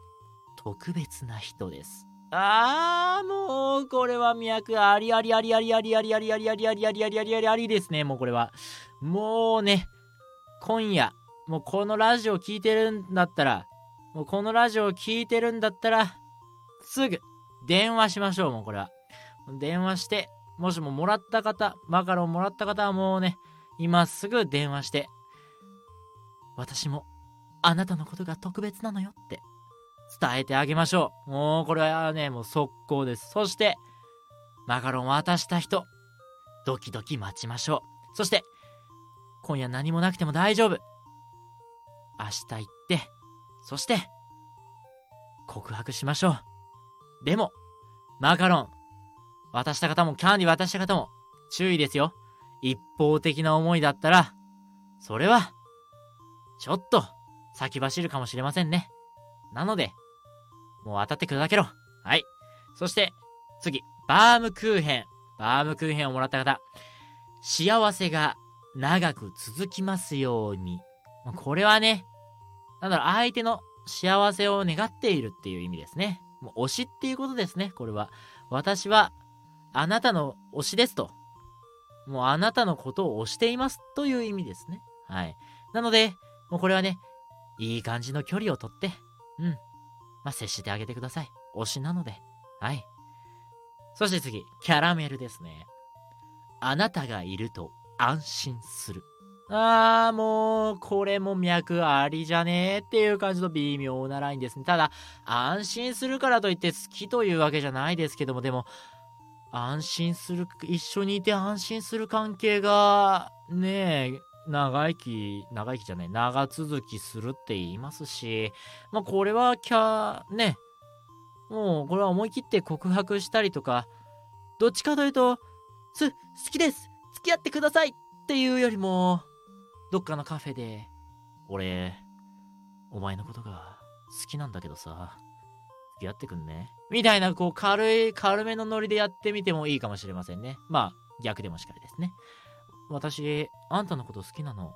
特別な人です。あー、もう、これは脈ありありありありありありありありありありありありありありありですね、もうこれは。もうね、今夜、もうこのラジオ聞いてるんだったら、もうこのラジオ聞いてるんだったら、すぐ、電話しましょう、もうこれは。電話して、もしももらった方、マカロンもらった方はもうね、今すぐ電話して、私も、あなたのことが特別なのよって、伝えてあげましょう。もう、これはね、もう速攻です。そして、マカロン渡した人、ドキドキ待ちましょう。そして、今夜何もなくても大丈夫。明日行って、そして、告白しましょう。でも、マカロン、渡した方もキャンディ渡した方も、注意ですよ。一方的な思いだったら、それは、ちょっと、先走るかもしれませんね。なので、もう当たって砕けろ。はい。そして、次、バームクーヘン。バームクーヘンをもらった方。幸せが長く続きますように。これはね、なんだろう、相手の幸せを願っているっていう意味ですね。もう推しっていうことですね、これは。私はあなたの推しですと。もうあなたのことを推していますという意味ですね。はい。なので、もうこれはね、いい感じの距離をとって、うん。まあ、接してあげてください。推しなので。はい。そして次、キャラメルですね。あなたがいると安心する。あー、もう、これも脈ありじゃねーっていう感じの微妙なラインですね。ただ、安心するからといって好きというわけじゃないですけども、でも、安心する、一緒にいて安心する関係が、ねえ、長生き、長生きじゃない、長続きするって言いますし、まあこれはキャ、ね、もうこれは思い切って告白したりとか、どっちかというと、す、好きです付き合ってくださいっていうよりも、どっかのカフェで、俺、お前のことが好きなんだけどさ、付き合ってくんね。みたいな、こう、軽い、軽めのノリでやってみてもいいかもしれませんね。まあ、逆でもしかりですね。私、あんたのこと好きなの？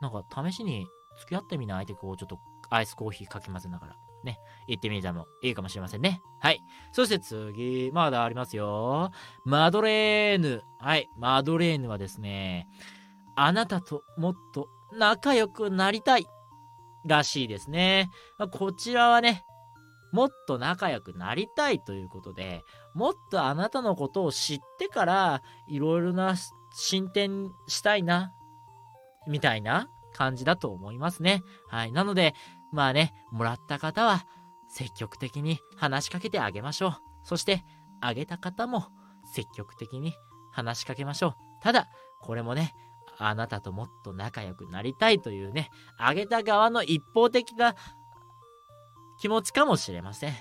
なんか、試しに付き合ってみない？って、こう、ちょっと、アイスコーヒーかき混ぜながら、ね、行ってみてもいいかもしれませんね。はい。そして次、まだありますよ。マドレーヌ。はい。マドレーヌはですね、あなたともっと仲良くなりたいらしいですね。まこちらはね、もっと仲良くなりたいということで、もっとあなたのことを知ってから、いろいろな進展したいな、みたいな感じだと思いますね。はい。なので、まあね、もらった方は積極的に話しかけてあげましょう。そして、あげた方も積極的に話しかけましょう。ただ、これもね、あなたともっと仲良くなりたいというね、あげた側の一方的な気持ちかもしれません。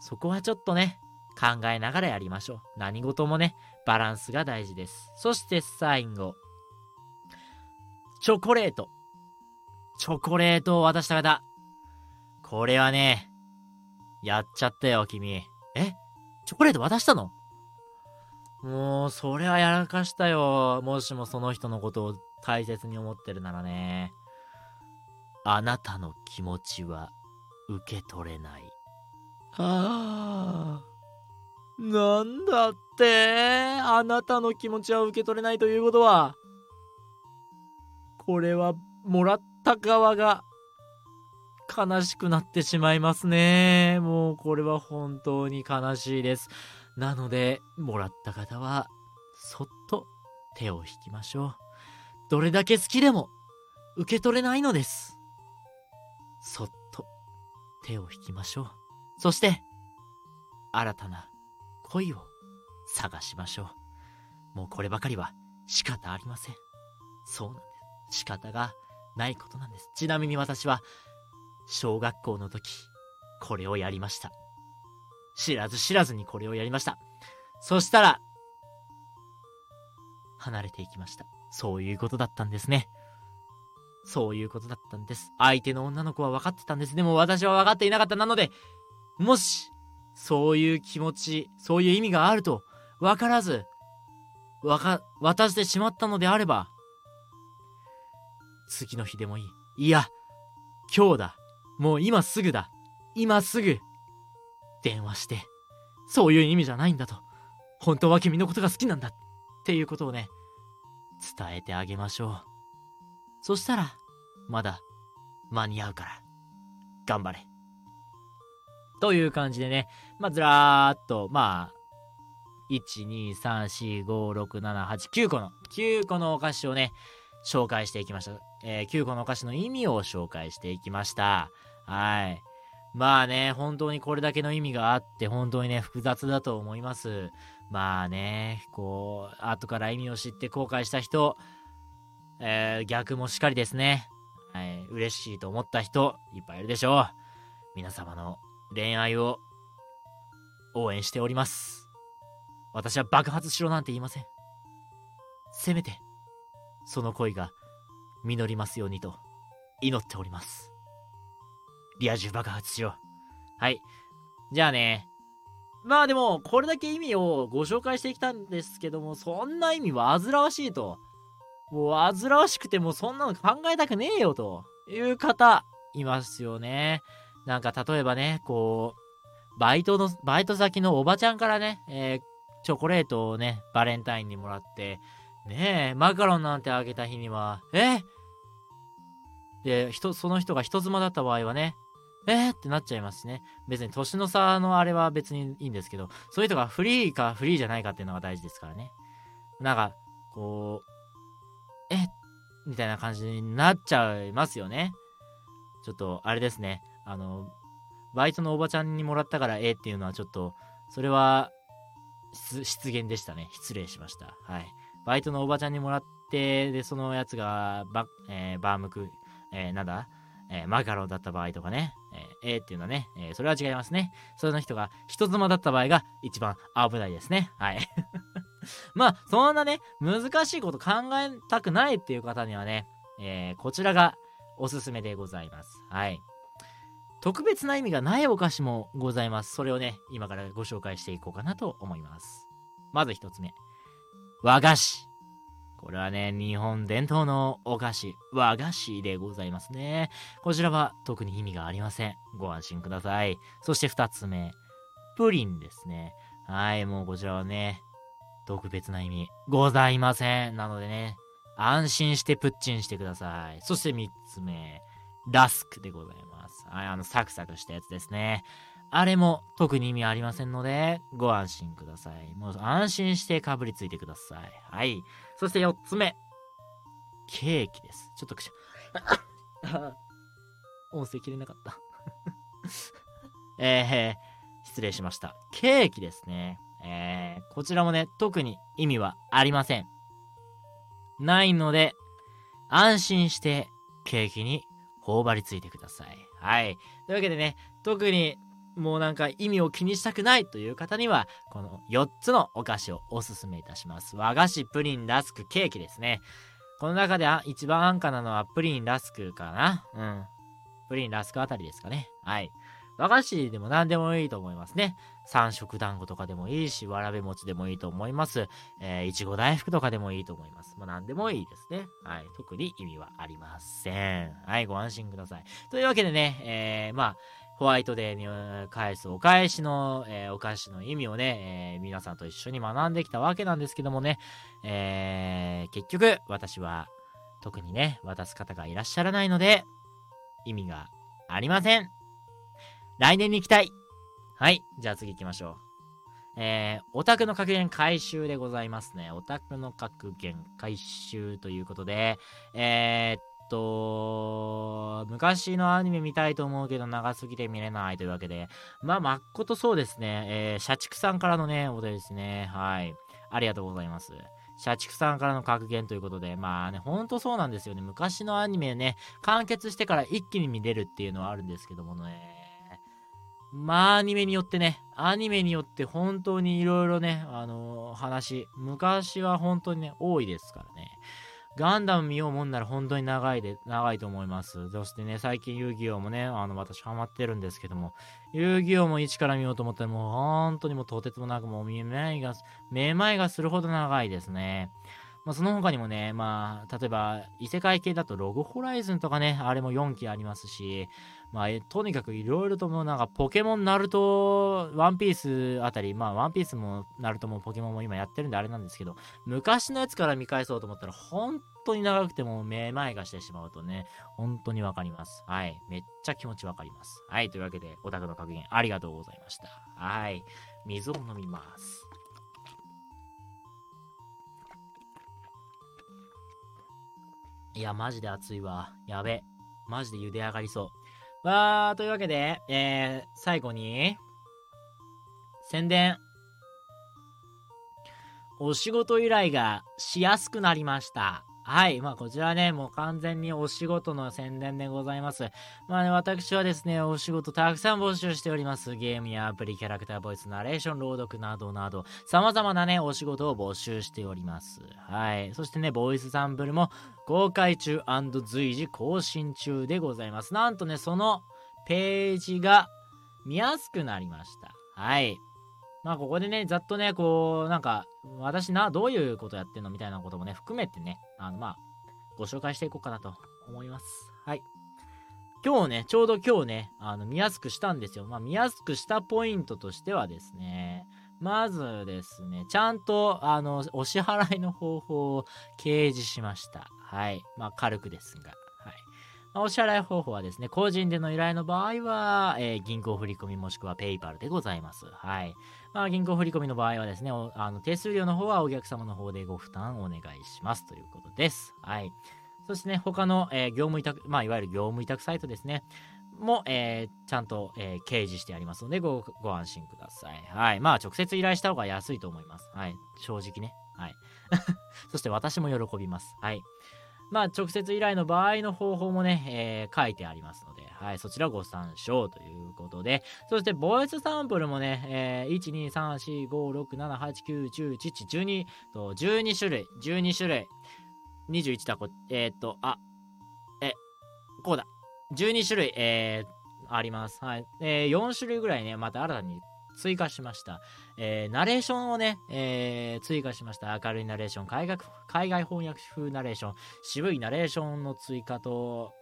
そこはちょっとね、考えながらやりましょう。何事もね、バランスが大事です。そして最後。チョコレート。チョコレートを渡した方。これはね、やっちゃったよ、君。え？チョコレート渡したの？もう、それはやらかしたよ。もしもその人のことを大切に思ってるならね。あなたの気持ちは受け取れない。はあ。なんだって？あなたの気持ちは受け取れないということは、これはもらった側が悲しくなってしまいますね。もうこれは本当に悲しいです。なので、もらった方は、そっと手を引きましょう。どれだけ好きでも、受け取れないのです。そっと手を引きましょう。そして、新たな恋を探しましょう。もうこればかりは仕方ありません。そうなんです。仕方がないことなんです。ちなみに私は、小学校の時、これをやりました。知らず知らずにこれをやりました。そしたら、離れていきました。そういうことだったんですね。そういうことだったんです。相手の女の子は分かってたんです。でも私は分かっていなかった。なので、もし、そういう気持ち、そういう意味があると分からず、わか、渡してしまったのであれば、次の日でもいい。いや、今日だ。もう今すぐだ。今すぐ。電話して、そういう意味じゃないんだと。本当は君のことが好きなんだ。っていうことをね、伝えてあげましょう。そしたら、まだ間に合うから。頑張れ。という感じでね、まあ、ずらーっと、まあ、1、2、3、4、5、6、7、8、9個の、9個のお菓子をね、紹介していきました。えー、9個のお菓子の意味を紹介していきました。はい。まあね、本当にこれだけの意味があって、本当にね、複雑だと思います。まあね、こう、後から意味を知って後悔した人、えー、逆もしっかりですね。はい、嬉しいと思った人、いっぱいいるでしょう。皆様の恋愛を応援しております。私は爆発しろなんて言いません。せめて、その恋が実りますようにと祈っております。リア充爆発しよう。はい。じゃあね。まあでも、これだけ意味をご紹介してきたんですけども、そんな意味は煩わしいと。もう煩わしくてもそんなの考えたくねえよという方いますよね。なんか例えばね、こう、バイトの、バイト先のおばちゃんからね、えー、チョコレートをね、バレンタインにもらって、ねえ、マカロンなんてあげた日には、えで、人、その人が人妻だった場合はね、えー、ってなっちゃいますしね。別に年の差のあれは別にいいんですけど、そういう人がフリーかフリーじゃないかっていうのが大事ですからね。なんか、こう、えみたいな感じになっちゃいますよね。ちょっと、あれですね。あの、バイトのおばちゃんにもらったからええっていうのはちょっと、それは、失言でしたね。失礼しました。はい。バイトのおばちゃんにもらって、で、そのやつがバ、えーバームク、えーなんだ？えーマカロンだった場合とかね、えー、A っていうのはね、えーそれは違いますね。その人が人妻だった場合が一番危ないですね。はい。<laughs> まあ、そんなね、難しいこと考えたくないっていう方にはね、えーこちらがおすすめでございます。はい。特別な意味がないお菓子もございます。それをね、今からご紹介していこうかなと思います。まず一つ目。和菓子。これはね、日本伝統のお菓子、和菓子でございますね。こちらは特に意味がありません。ご安心ください。そして二つ目。プリンですね。はい、もうこちらはね、特別な意味ございません。なのでね、安心してプッチンしてください。そして三つ目。ラスクでございます。はい、あの、サクサクしたやつですね。あれも特に意味ありませんので、ご安心ください。もう安心してかぶりついてください。はい。そして4つ目。ケーキです。ちょっとくしゃ。<laughs> 音声切れなかった。<laughs> えー、失礼しました。ケーキですね。えー、こちらもね、特に意味はありません。ないので、安心してケーキに頬張りついてください。はい。というわけでね、特にもうなんか意味を気にしたくないという方には、この4つのお菓子をおすすめいたします。和菓子、プリン、ラスク、ケーキですね。この中で一番安価なのはプリン、ラスクかなうん。プリン、ラスクあたりですかね。はい。和菓子でも何でもいいと思いますね。三色団子とかでもいいし、わらべ餅でもいいと思います。えー、いちご大福とかでもいいと思います。まあ何でもいいですね。はい。特に意味はありません。はい、ご安心ください。というわけでね、えー、まあ、ホワイトデーに返すお返しの、えーお菓子の意味をね、えー皆さんと一緒に学んできたわけなんですけどもね、えー結局私は特にね、渡す方がいらっしゃらないので、意味がありません。来年に行きたいはい、じゃあ次行きましょう。えー、オタクの格言回収でございますね。オタクの格言回収ということで、えー、っと、昔のアニメ見たいと思うけど長すぎて見れないというわけで、まあ、まっことそうですね、えー、社畜さんからのね、お題ですね。はい。ありがとうございます。社畜さんからの格言ということで、まあね、ほんとそうなんですよね。昔のアニメね、完結してから一気に見れるっていうのはあるんですけどもね。まあ、アニメによってね、アニメによって本当にいろいろね、あのー話、昔は本当にね、多いですからね。ガンダム見ようもんなら本当に長いで、長いと思います。そしてね、最近遊戯王もね、あの、私ハマってるんですけども、遊戯王も一から見ようと思ったらもう本当にもうとてつもなくもうめまいが、めまいがするほど長いですね。まあ、その他にもね、まあ、例えば、異世界系だとログホライズンとかね、あれも4期ありますし、まあ、とにかくいろいろともなんかポケモン、ナルト、ワンピースあたり、まあ、ワンピースもナルトもポケモンも今やってるんであれなんですけど、昔のやつから見返そうと思ったら、本当に長くてもめまいがしてしまうとね、本当にわかります。はい。めっちゃ気持ちわかります。はい。というわけで、オタクの格言ありがとうございました。はい。水を飲みます。いや、マジで暑いわ。やべ。マジで茹で上がりそう。わー、というわけで、えー、最後に、宣伝。お仕事依頼がしやすくなりました。はい。まあ、こちらね、もう完全にお仕事の宣伝でございます。まあね、私はですね、お仕事たくさん募集しております。ゲームやアプリ、キャラクター、ボイス、ナレーション、朗読などなど、様々なね、お仕事を募集しております。はい。そしてね、ボイスサンプルも公開中随時更新中でございます。なんとね、そのページが見やすくなりました。はい。まあ、ここでね、ざっとね、こう、なんか、私な、どういうことやってんのみたいなこともね、含めてね、あの、まあ、ご紹介していこうかなと思います。はい。今日ね、ちょうど今日ね、あの、見やすくしたんですよ。まあ、見やすくしたポイントとしてはですね、まずですね、ちゃんと、あの、お支払いの方法を掲示しました。はい。まあ、軽くですが。お支払い方法はですね、個人での依頼の場合は、えー銀行振込もしくはペイパルでございます。はい。まあ、銀行振込の場合はですね、あの手数料の方はお客様の方でご負担お願いしますということです。はい。そしてね、他の、えー業務委託、まあ、いわゆる業務委託サイトですね、も、えーちゃんと、えー掲示してありますのでご、ご安心ください。はい。まあ、直接依頼した方が安いと思います。はい。正直ね。はい。<laughs> そして私も喜びます。はい。まあ、直接依頼の場合の方法もね、えー書いてありますので、はい、そちらご参照ということで、そして、ボイスサンプルもね、えー、1、2、3、4、5、6、7、8、9、10、11、12と、12種類、12種類、21だ、こえーっと、あ、え、こうだ、12種類、えー、あります。はい。えー、4種類ぐらいね、また新たに追加しました。えー、ナレーションをね、えー、追加しました。明るいナレーション、海外海外翻訳風ナレーション、渋いナレーションの追加と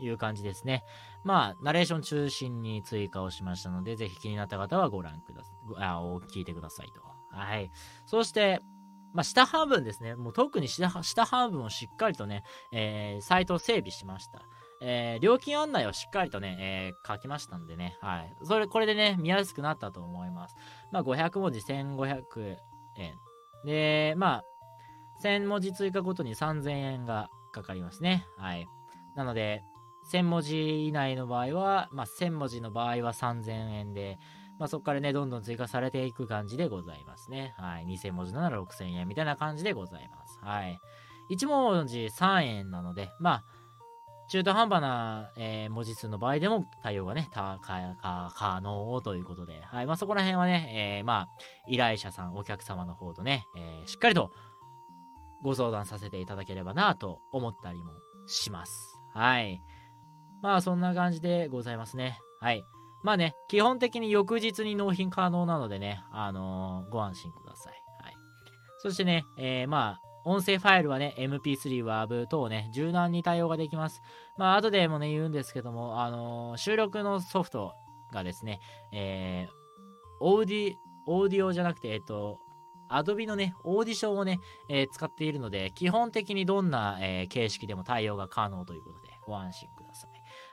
いう感じですね。まあ、ナレーション中心に追加をしましたので、ぜひ気になった方はご覧ください。あ、を聞いてくださいと。はい。そして、まあ、下半分ですね。もう特に下下半分をしっかりとね、えー、サイトを整備しました。えー料金案内をしっかりとね、えー書きましたんでね、はい。それ、これでね、見やすくなったと思います。まあ、500文字1500円。で、まあ、1000文字追加ごとに3000円がかかりますね。はい。なので、1000文字以内の場合は、まあ、1000文字の場合は3000円で、まあ、そこからね、どんどん追加されていく感じでございますね。はい。2000文字なら6000円みたいな感じでございます。はい。1文字3円なので、まあ、中途半端な、えー文字数の場合でも対応がね、たかか可能ということで、はい。まあ、そこら辺はね、えーまあ、依頼者さん、お客様の方とね、えーしっかりとご相談させていただければなと思ったりもします。はい。まあ、そんな感じでございますね。はい。まあね、基本的に翌日に納品可能なのでね、あのご安心ください。はい。そしてね、えまあ、音声ファイルはね、MP3、WAV 等ね、柔軟に対応ができます。まあ、後でもね、言うんですけども、あのー収録のソフトがですね、えー、オーディ、オーディオじゃなくて、えっと、Adobe のね、オーディションをね、えー使っているので、基本的にどんな、えー形式でも対応が可能ということで、ご安心ください。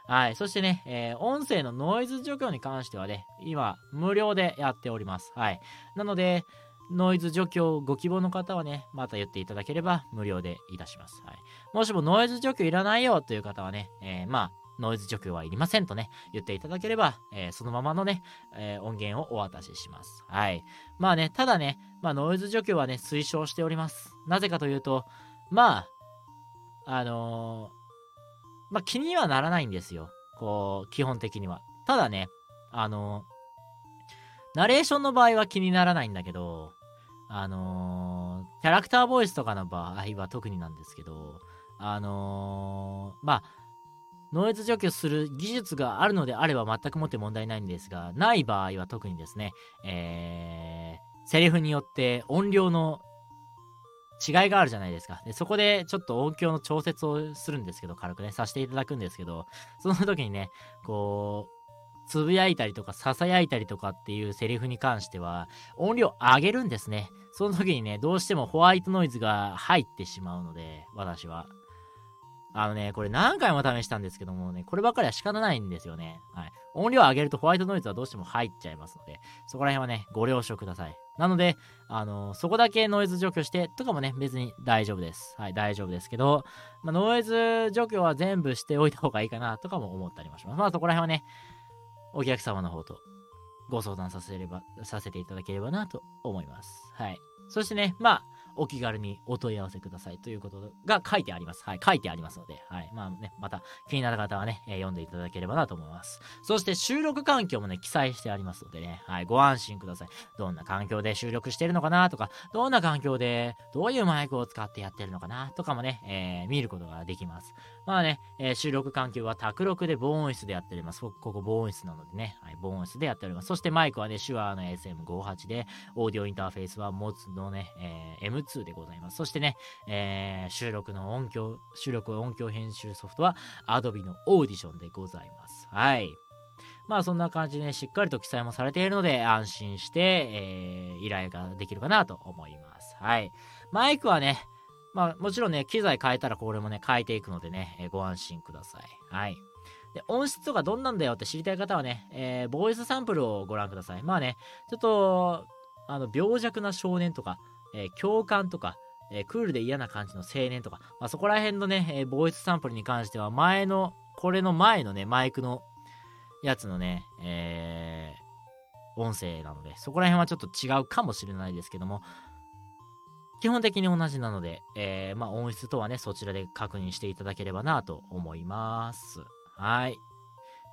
はい。そしてね、えー音声のノイズ除去に関してはね、今、無料でやっております。はい。なので、ノイズ除去をご希望の方はね、また言っていただければ無料でいたします。はい。もしもノイズ除去いらないよという方はね、えーまあ、ノイズ除去はいりませんとね、言っていただければ、えーそのままのね、えー音源をお渡しします。はい。まあね、ただね、まあ、ノイズ除去はね、推奨しております。なぜかというと、まあ、あのまあ、気にはならないんですよ。こう、基本的には。ただね、あのナレーションの場合は気にならないんだけど、あのーキャラクターボイスとかの場合は特になんですけど、あのーまあ、ノイズ除去する技術があるのであれば全くもって問題ないんですが、ない場合は特にですね、えー、セリフによって音量の違いがあるじゃないですか。で、そこでちょっと音響の調節をするんですけど、軽くね、させていただくんですけど、その時にね、こう、つぶやいたりとか、ささやいたりとかっていうセリフに関しては、音量上げるんですね。その時にね、どうしてもホワイトノイズが入ってしまうので、私は。あのね、これ何回も試したんですけどもね、こればっかりは仕方ないんですよね。はい。音量上げるとホワイトノイズはどうしても入っちゃいますので、そこら辺はね、ご了承ください。なので、あのそこだけノイズ除去してとかもね、別に大丈夫です。はい、大丈夫ですけど、まあ、ノイズ除去は全部しておいた方がいいかなとかも思ったりもします。まあ、そこら辺はね、お客様の方とご相談させれば、させていただければなと思います。はい。そしてね、まあ、お気軽にお問い合わせくださいということが書いてあります。はい、書いてありますので、はい。まあね、また気になる方はね、えー読んでいただければなと思います。そして収録環境もね、記載してありますのでね、はい、ご安心ください。どんな環境で収録してるのかなとか、どんな環境でどういうマイクを使ってやってるのかなとかもね、えー見ることができます。まあね、えー収録環境は卓録で防音室でやっております。ここ防音室なのでね、はい、防音室でやっております。そしてマイクはね、手話の SM58 で、オーディオインターフェースはモツのね、えー2でございます。そしてね、えー収録の音響、収録音響編集ソフトは Adobe のオーディションでございます。はい。まあそんな感じでね、しっかりと記載もされているので、安心して、えー依頼ができるかなと思います。はい。マイクはね、まあもちろんね、機材変えたらこれもね、変えていくのでね、えーご安心ください。はい。で、音質とかどんなんだよって知りたい方はね、えーボイスサンプルをご覧ください。まあね、ちょっと、あの、病弱な少年とか、えー共感とか、えークールで嫌な感じの青年とか、まあ、そこら辺のね、えーボイスサンプルに関しては、前の、これの前のね、マイクのやつのね、えー音声なので、そこら辺はちょっと違うかもしれないですけども、基本的に同じなので、えーまあ、音質とはね、そちらで確認していただければなと思います。はい。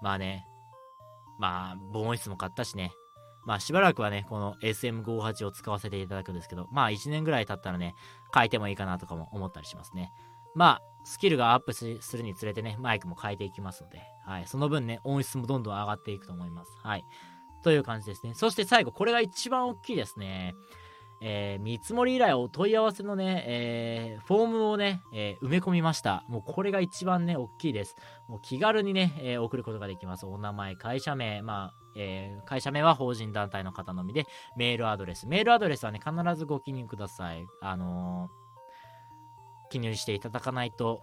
まあね、まあ、防音室も買ったしね、まあしばらくはね、この SM58 を使わせていただくんですけど、まあ1年ぐらい経ったらね、変えてもいいかなとかも思ったりしますね。まあ、スキルがアップするにつれてね、マイクも変えていきますので、はい。その分ね、音質もどんどん上がっていくと思います。はい。という感じですね。そして最後、これが一番大きいですね。えー見積もり依頼お問い合わせのね、えーフォームをね、えー埋め込みました。もうこれが一番ね、大きいです。もう気軽にね、え送ることができます。お名前、会社名、まあ、え会社名は法人団体の方のみで、メールアドレス。メールアドレスはね、必ずご記入ください。あの記入していただかないと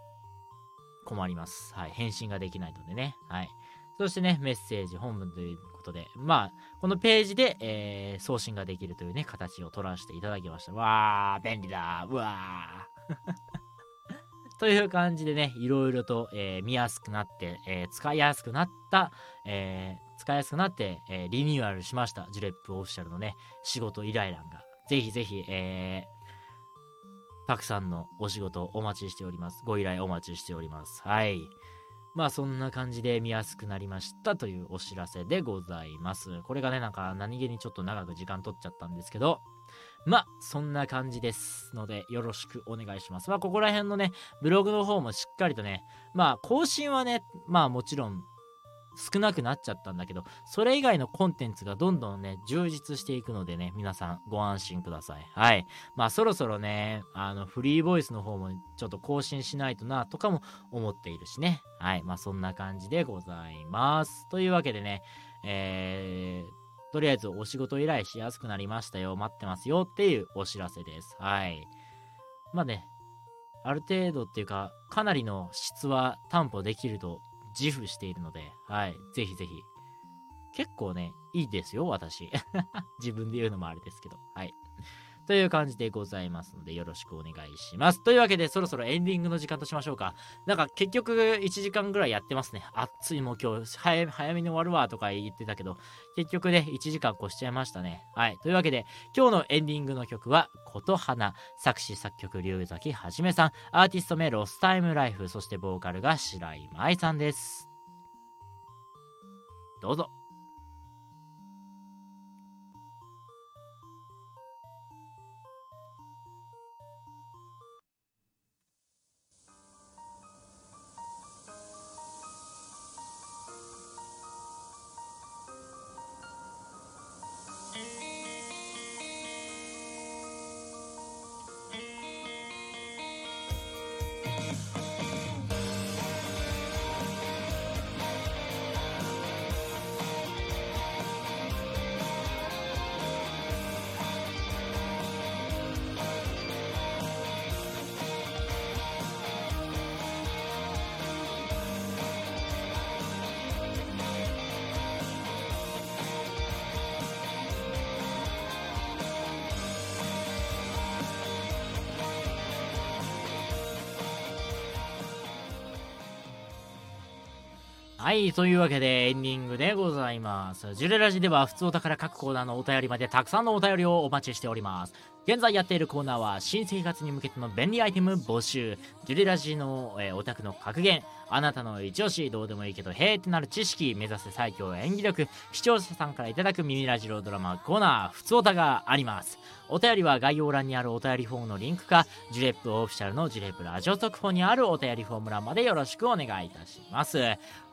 困ります。はい。返信ができないのでね。はい。そしてね、メッセージ、本文ということで、まあ、このページで、えー送信ができるというね、形を取らせていただきました。わー、便利だうわー。<laughs> という感じでね、いろいろと、えー見やすくなって、えー使いやすくなった、え使いやすくなって、えリニューアルしました。ジュレップオフィシャルのね、仕事依頼欄が。ぜひぜひ、えたくさんのお仕事お待ちしております。ご依頼お待ちしております。はい。まあそんな感じで見やすくなりましたというお知らせでございます。これがね、なんか何気にちょっと長く時間取っちゃったんですけど、まあそんな感じですのでよろしくお願いします。まあここら辺のね、ブログの方もしっかりとね、まあ更新はね、まあもちろん少なくなっちゃったんだけど、それ以外のコンテンツがどんどんね、充実していくのでね、皆さんご安心ください。はい。まあそろそろね、あの、フリーボイスの方もちょっと更新しないとな、とかも思っているしね。はい。まあそんな感じでございます。というわけでね、えー、とりあえずお仕事依頼しやすくなりましたよ、待ってますよっていうお知らせです。はい。まあね、ある程度っていうか、かなりの質は担保できると自負しているので、はい。ぜひぜひ。結構ね、いいですよ、私。<laughs> 自分で言うのもあれですけど。はい。という感じでございますので、よろしくお願いします。というわけで、そろそろエンディングの時間としましょうか。なんか結局1時間ぐらいやってますね。暑いもう今日早早めに終わるわとか言ってたけど、結局ね、1時間越しちゃいましたね。はい。というわけで、今日のエンディングの曲は、ことはな、作詞作曲、龍崎はじめさん、アーティスト名、ロスタイムライフ、そしてボーカルが白井舞さんです。どうぞ。はい、というわけでエンディングでございます。ジュレラジでは普通お宝各コーナーのお便りまでたくさんのお便りをお待ちしております。現在やっているコーナーは新生活に向けての便利アイテム募集、ジュレラジの、えーオタクの格言、あなたの一押し、どうでもいいけど、へーってなる知識、目指せ最強演技力、視聴者さんからいただく耳ラジロドラマコーナー、普通おたがあります。お便りは概要欄にあるお便りフォームのリンクか、ジュレップオフィシャルのジュレップラジオ速報にあるお便りフォーム欄までよろしくお願いいたします。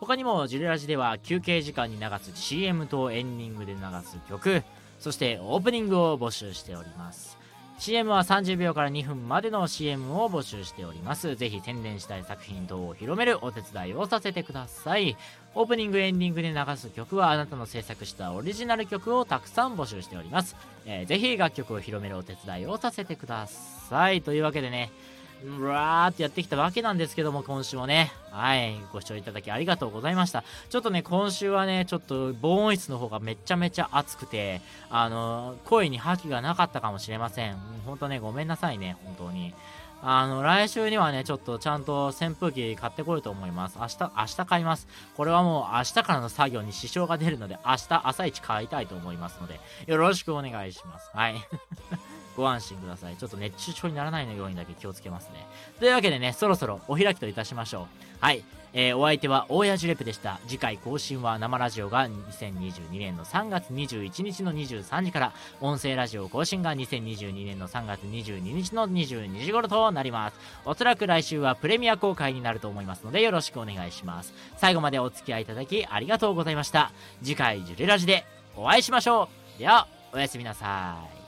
他にもジュレラジでは休憩時間に流す CM とエンディングで流す曲、そしてオープニングを募集しております。CM は30秒から2分までの CM を募集しております。ぜひ宣伝したい作品等を広めるお手伝いをさせてください。オープニング、エンディングで流す曲はあなたの制作したオリジナル曲をたくさん募集しております。えーぜひ楽曲を広めるお手伝いをさせてください。というわけでね、うわーってやってきたわけなんですけども、今週もね、はい、ご視聴いただきありがとうございました。ちょっとね、今週はね、ちょっと防音室の方がめちゃめちゃ暑くて、あの、声に覇気がなかったかもしれません。本当ね、ごめんなさいね、本当に。あの、来週にはね、ちょっとちゃんと扇風機買ってこようと思います。明日、明日買います。これはもう明日からの作業に支障が出るので、明日朝一買いたいと思いますので、よろしくお願いします。はい。ご安心ください。ちょっと熱中症にならないようにだけ気をつけますね。というわけでね、そろそろお開きといたしましょう。はい。えーお相手は大谷ジュレプでした。次回更新は生ラジオが2022年の3月21日の23時から、音声ラジオ更新が2022年の3月22日の22時頃となります。おそらく来週はプレミア公開になると思いますのでよろしくお願いします。最後までお付き合いいただきありがとうございました。次回ジュレラジでお会いしましょう。では、おやすみなさい。